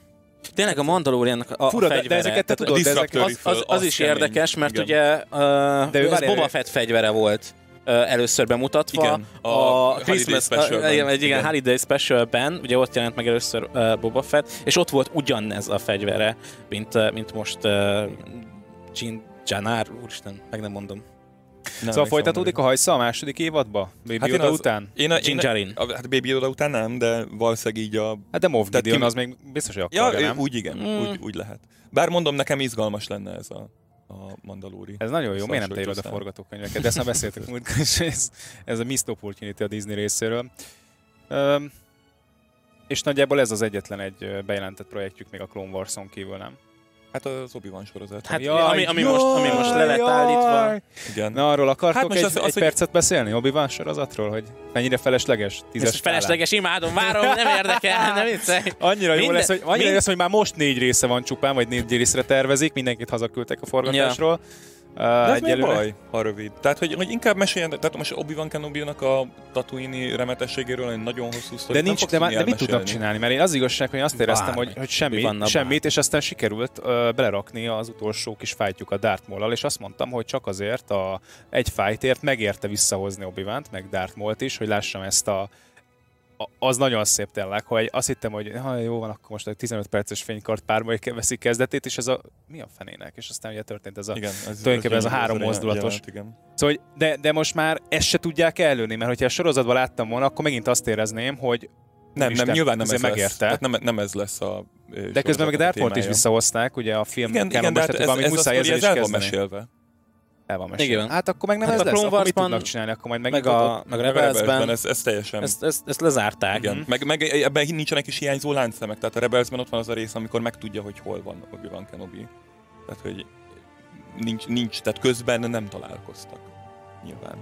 Tényleg a Mandaloriannak a, Fura, a fegyvere. De ezeket te tudod, de ezek, az, az, az, az is kemény. érdekes, mert Igen. ugye uh, de ő ez Boba Fett fegyvere volt először bemutatva. Igen, a, a Christmas Special-ben. Igen, igen, igen, Holiday Special-ben, ugye ott jelent meg először uh, Boba Fett, és ott volt ugyanez a fegyvere, mint, uh, mint most uh, Jin Janár, úristen, meg nem mondom. Nem, szóval folytatódik a hajsza a második évadba? Baby hát Yoda az, után? Én a, én a, hát Baby Yoda után nem, de valószínűleg így a... Hát de Moff Gideon ki... az még biztos, hogy akarja, ja, nem? úgy igen, mm. úgy, úgy lehet. Bár mondom, nekem izgalmas lenne ez a a Mandalori. Ez nagyon jó, miért nem te írod a forgatókönyveket? De ezt már beszéltük múlt, ez, ez a missed opportunity a Disney részéről. Um, és nagyjából ez az egyetlen egy bejelentett projektjük még a Clone Wars-on kívül, nem? Hát az Obi-Wan sorozat. Hát, jaj, ami, ami, jaj, most, ami most le lett állítva. Igen. Na, arról akartok hát most egy, az, az, egy hogy... percet beszélni Obi-Wan sorozatról, hogy mennyire felesleges? Tízes felesleges, imádom, várom, nem érdekel, nem viccelj. Annyira jó lesz, hogy, annyira mind... lesz, hogy már most négy része van csupán, vagy négy részre tervezik, mindenkit hazaküldtek a forgatásról. Ja. Uh, ez baj, ha rövid. Tehát, hogy, hogy inkább meséljen, tehát most Obi-Wan kenobi a Tatooine remetességéről egy nagyon hosszú sztori. De, nincs, de, már, de mit tudnak csinálni? Mert én az igazság, hogy azt éreztem, hogy, hogy semmi, semmit, és aztán sikerült uh, belerakni az utolsó kis fájtjuk a Darth Maul-al, és azt mondtam, hogy csak azért a, egy fájtért megérte visszahozni obi meg Darth Maul-t is, hogy lássam ezt a az nagyon szép tényleg, hogy azt hittem, hogy ha jó van, akkor most egy 15 perces fénykart párba veszik kezdetét, és ez a mi a fenének? És aztán ugye történt ez a, igen, ez, tulajdonképpen ez, ez a három mozdulatos. igen. Szóval, de, de most már ezt se tudják előni, mert hogyha a sorozatban láttam volna, akkor megint azt érezném, hogy nem, nem, nyilván nem ez megérte. lesz. Tehát nem, nem ez lesz a De közben meg Darth is visszahozták, ugye a film igen, igen, de hát ez, ez, muszáj ez, ez el van mesélve el van mesélve. Igen. Hát akkor meg nem hát ez a lesz, akkor mit tudnak csinálni, akkor majd meg a, meg a Rebelsben, ez, ez teljesen... Ezt, ezt, ezt lezárták. Igen. Mm. Meg, meg ebben nincsenek is hiányzó láncszemek, tehát a Rebelsben ott van az a rész, amikor megtudja, hogy hol van Obi-Wan Kenobi. Tehát, hogy nincs, nincs, tehát közben nem találkoztak. Nyilván.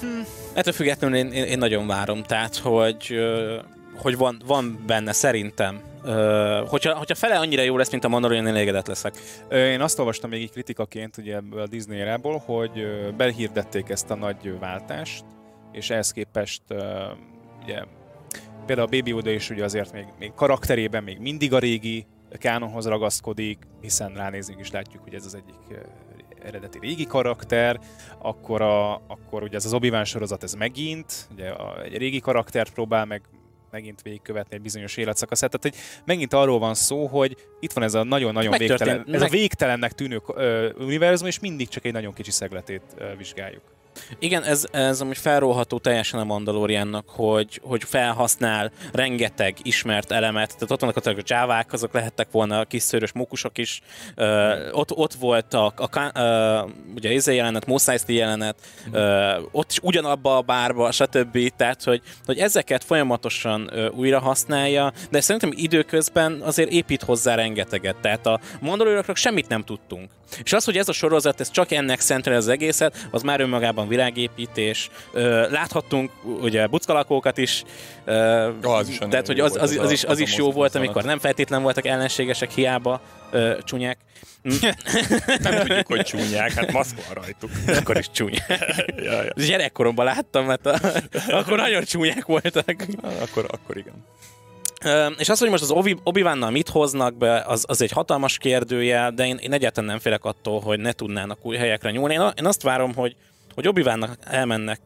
Hm. Ettől függetlenül én, én, én nagyon várom, tehát, hogy hogy van, van benne szerintem. Uh, hogyha, hogyha fele annyira jó lesz, mint a Mandalorian, én elégedett leszek. Én azt olvastam még így kritikaként ugye a Disney erából, hogy behirdették ezt a nagy váltást, és ehhez képest ugye például a Baby Yoda is ugye azért még, még karakterében még mindig a régi kánonhoz ragaszkodik, hiszen ránézünk is látjuk, hogy ez az egyik eredeti régi karakter, akkor, a, akkor ugye ez az obi sorozat ez megint, ugye a, egy régi karaktert próbál meg megint végigkövetni egy bizonyos életszakaszát. Tehát, hogy megint arról van szó, hogy itt van ez a nagyon-nagyon végtelen, ez a végtelennek tűnő uh, univerzum, és mindig csak egy nagyon kicsi szegletét uh, vizsgáljuk. Igen, ez, ez amúgy felróható teljesen a Mandaloriannak, hogy, hogy felhasznál rengeteg ismert elemet, tehát ott vannak a csávák, azok lehettek volna a kis szőrös mókusok is, uh, ott, ott volt a, uh, ugye Izé jelenet, Mos jelenet, uh, ott is ugyanabba a bárba, stb. Tehát, hogy, hogy ezeket folyamatosan uh, újra használja, de szerintem időközben azért épít hozzá rengeteget. Tehát a Mandalorianoknak semmit nem tudtunk. És az, hogy ez a sorozat, ez csak ennek szentel az egészet, az már önmagában világépítés. Láthattunk ugye buckalakókat is, az is tehát hogy az, az, az, az, is, az is jó volt, amikor nem feltétlen voltak ellenségesek, hiába csúnyák. nem tudjuk, hogy csúnyák, hát maszk van rajtuk. Akkor is csúnyák. ja, ja. Gyerekkoromban láttam, mert a, akkor nagyon csúnyák voltak. Akkor, akkor igen. És az, hogy most az obi mit hoznak be, az, az egy hatalmas kérdője, de én, én egyáltalán nem félek attól, hogy ne tudnának új helyekre nyúlni. Én, én azt várom, hogy, hogy obi elmennek,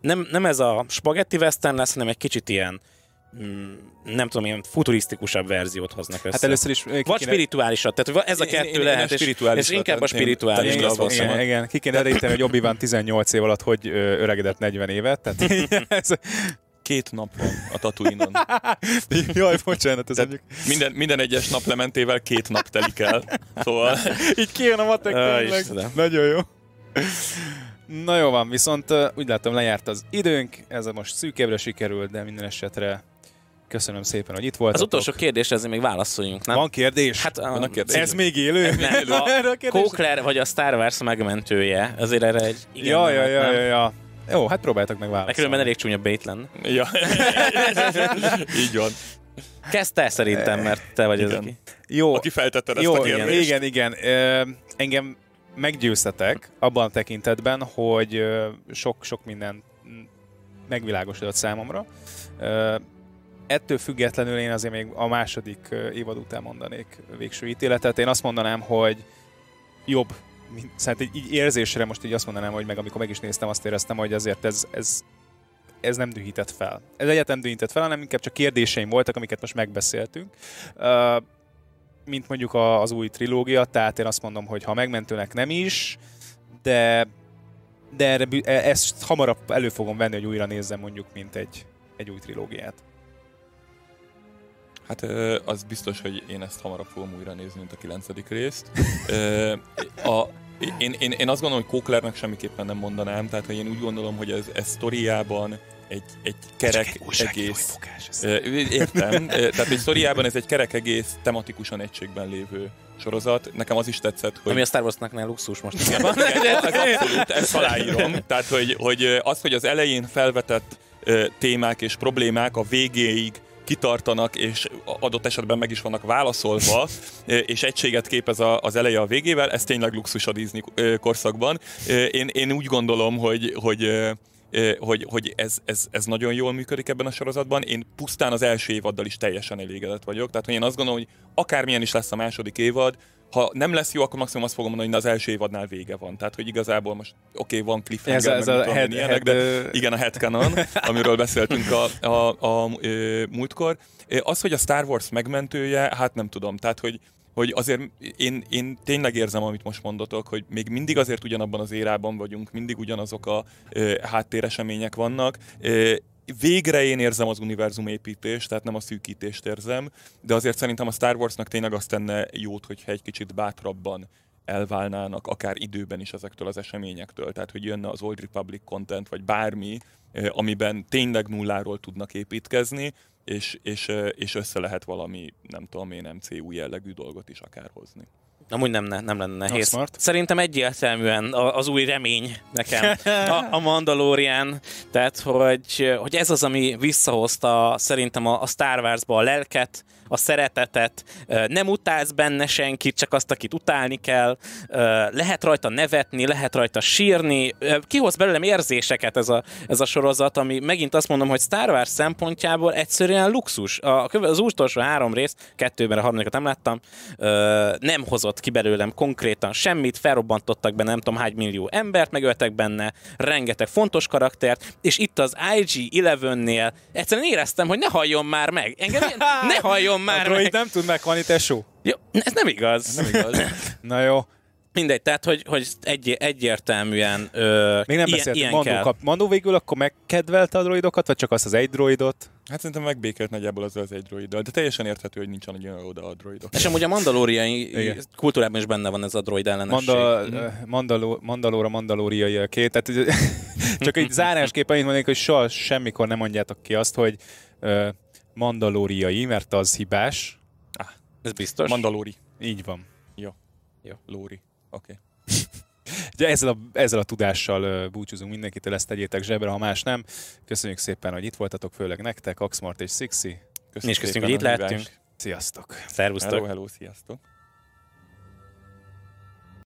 nem, nem ez a spagetti western lesz, hanem egy kicsit ilyen mm, nem tudom, ilyen futurisztikusabb verziót hoznak össze. Hát először is... Vagy kéne... spirituálisat, tehát ez a kettő én, én, lehet, én és, és inkább a spirituális én, az igen, igen, ki kéne elejteni, hogy obi 18 év alatt hogy öregedett 40 évet, tehát ez, két nap van a Tatooine-on. Jaj, bocsánat, ez mondjuk... Minden, minden egyes nap lementével két nap telik el. Szóval... Így kijön a matek tényleg. Nagyon jó. Na jó van, viszont úgy látom lejárt az időnk, ez most szűkebbre sikerült, de minden esetre Köszönöm szépen, hogy itt voltatok. Az utolsó kérdés, ezért még válaszoljunk, nem? Van kérdés? Hát, Van a kérdés. Ez még élő? Nem, a Kókler vagy a Star Wars megmentője, azért erre egy igen, ja, ja, ja, ja, ja. Jó, hát próbáltak meg válaszolni. Különben elég csúnya bait lenne. Ja. Így van. Kezdte szerintem, mert te vagy igen. az, aki... Jó. Aki feltette ezt jó, a kérdést. Igen, igen. igen. engem meggyőztetek abban a tekintetben, hogy sok-sok minden megvilágosodott számomra. Ettől függetlenül én azért még a második évad után mondanék végső ítéletet. Én azt mondanám, hogy jobb, mint, szerintem így érzésre most így azt mondanám, hogy meg amikor meg is néztem, azt éreztem, hogy azért ez, ez, ez nem dühített fel. Ez egyáltalán dühített fel, hanem inkább csak kérdéseim voltak, amiket most megbeszéltünk. Mint mondjuk az új trilógia, tehát én azt mondom, hogy ha megmentőnek nem is, de de erre, e- ezt hamarabb elő fogom venni, hogy újra nézzem mondjuk, mint egy, egy új trilógiát. Hát az biztos, hogy én ezt hamarabb fogom újra nézni, mint a kilencedik részt. a, én, én, én azt gondolom, hogy Kóklernek semmiképpen nem mondanám, tehát hogy én úgy gondolom, hogy ez, ez sztoriában egy, egy kerek egy egész... Értem. Tehát egy sztoriában ez egy kerek egész tematikusan egységben lévő sorozat. Nekem az is tetszett, hogy... Ami a Star Wars-nak ne luxus most. Igen, igen, ez abszolút, ezt aláírom. Tehát, hogy, hogy az, hogy az elején felvetett témák és problémák a végéig kitartanak, és adott esetben meg is vannak válaszolva, és egységet képez az eleje a végével, ez tényleg luxus a Disney korszakban. Én, én úgy gondolom, hogy, hogy hogy, hogy ez, ez, ez nagyon jól működik ebben a sorozatban. Én pusztán az első évaddal is teljesen elégedett vagyok. Tehát hogy én azt gondolom, hogy akármilyen is lesz a második évad, ha nem lesz jó, akkor maximum azt fogom mondani, hogy az első évadnál vége van. Tehát, hogy igazából most oké, okay, van cliffhanger, ez, ez a head, ilyenek, head, de igen, a headcanon, amiről beszéltünk a, a, a, a múltkor. Az, hogy a Star Wars megmentője, hát nem tudom. Tehát, hogy hogy azért én, én tényleg érzem, amit most mondotok, hogy még mindig azért ugyanabban az érában vagyunk, mindig ugyanazok a ö, háttéresemények vannak. Ö, végre én érzem az univerzum építést, tehát nem a szűkítést érzem, de azért szerintem a Star Warsnak tényleg azt tenne jót, hogyha egy kicsit bátrabban elválnának, akár időben is ezektől az eseményektől. Tehát, hogy jönne az Old Republic content, vagy bármi, amiben tényleg nulláról tudnak építkezni, és, és, és össze lehet valami, nem tudom én, MCU jellegű dolgot is akár hozni. Amúgy nem, nem lenne nehéz. Smart. Szerintem egyértelműen az új remény nekem a, a Mandalorian, tehát hogy, hogy ez az, ami visszahozta szerintem a, a Star Wars-ba a lelket, a szeretetet, nem utálsz benne senkit, csak azt, akit utálni kell, lehet rajta nevetni, lehet rajta sírni, kihoz belőlem érzéseket ez a, ez a sorozat, ami megint azt mondom, hogy Star Wars szempontjából egyszerűen luxus. Az utolsó három rész, kettőben a harmadikat nem láttam, nem hozott ki belőlem konkrétan semmit, felrobbantottak benne nem tudom hány millió embert, megöltek benne rengeteg fontos karaktert, és itt az IG-11-nél egyszerűen éreztem, hogy ne halljon már meg. Engem ne halljon Mondjon már A droid meg. nem tud meghalni, tesó. Jó, ez nem igaz. Ez nem igaz. Na jó. Mindegy, tehát hogy, hogy egy, egyértelműen ö, Még nem beszéltünk, Mandó, kap, Mandó végül akkor megkedvelte a droidokat, vagy csak azt az egy droidot? Hát szerintem megbékelt nagyjából az az egy droiddal, de teljesen érthető, hogy nincsen olyan oda a droidok. És amúgy a mandalóriai kultúrában is benne van ez a droid ellenesség. Manda, mm. mandaló, mandalóra mandalóriai két, tehát csak egy zárásképpen annyit mondanék, hogy soha semmikor nem mondjátok ki azt, hogy uh, mandalóriai, mert az hibás. Ah, ez biztos? Mandalóri. Így van. Jó. Jó. Lóri. Oké. Okay. Ugye ezzel a, ezzel a tudással búcsúzunk mindenkitől, ezt tegyétek zsebre, ha más nem. Köszönjük szépen, hogy itt voltatok, főleg nektek, Axmart és Sixi. Köszönjük, és köszönjük, hogy itt lehettünk. Sziasztok! Szervusztok! Hello, hello, sziasztok!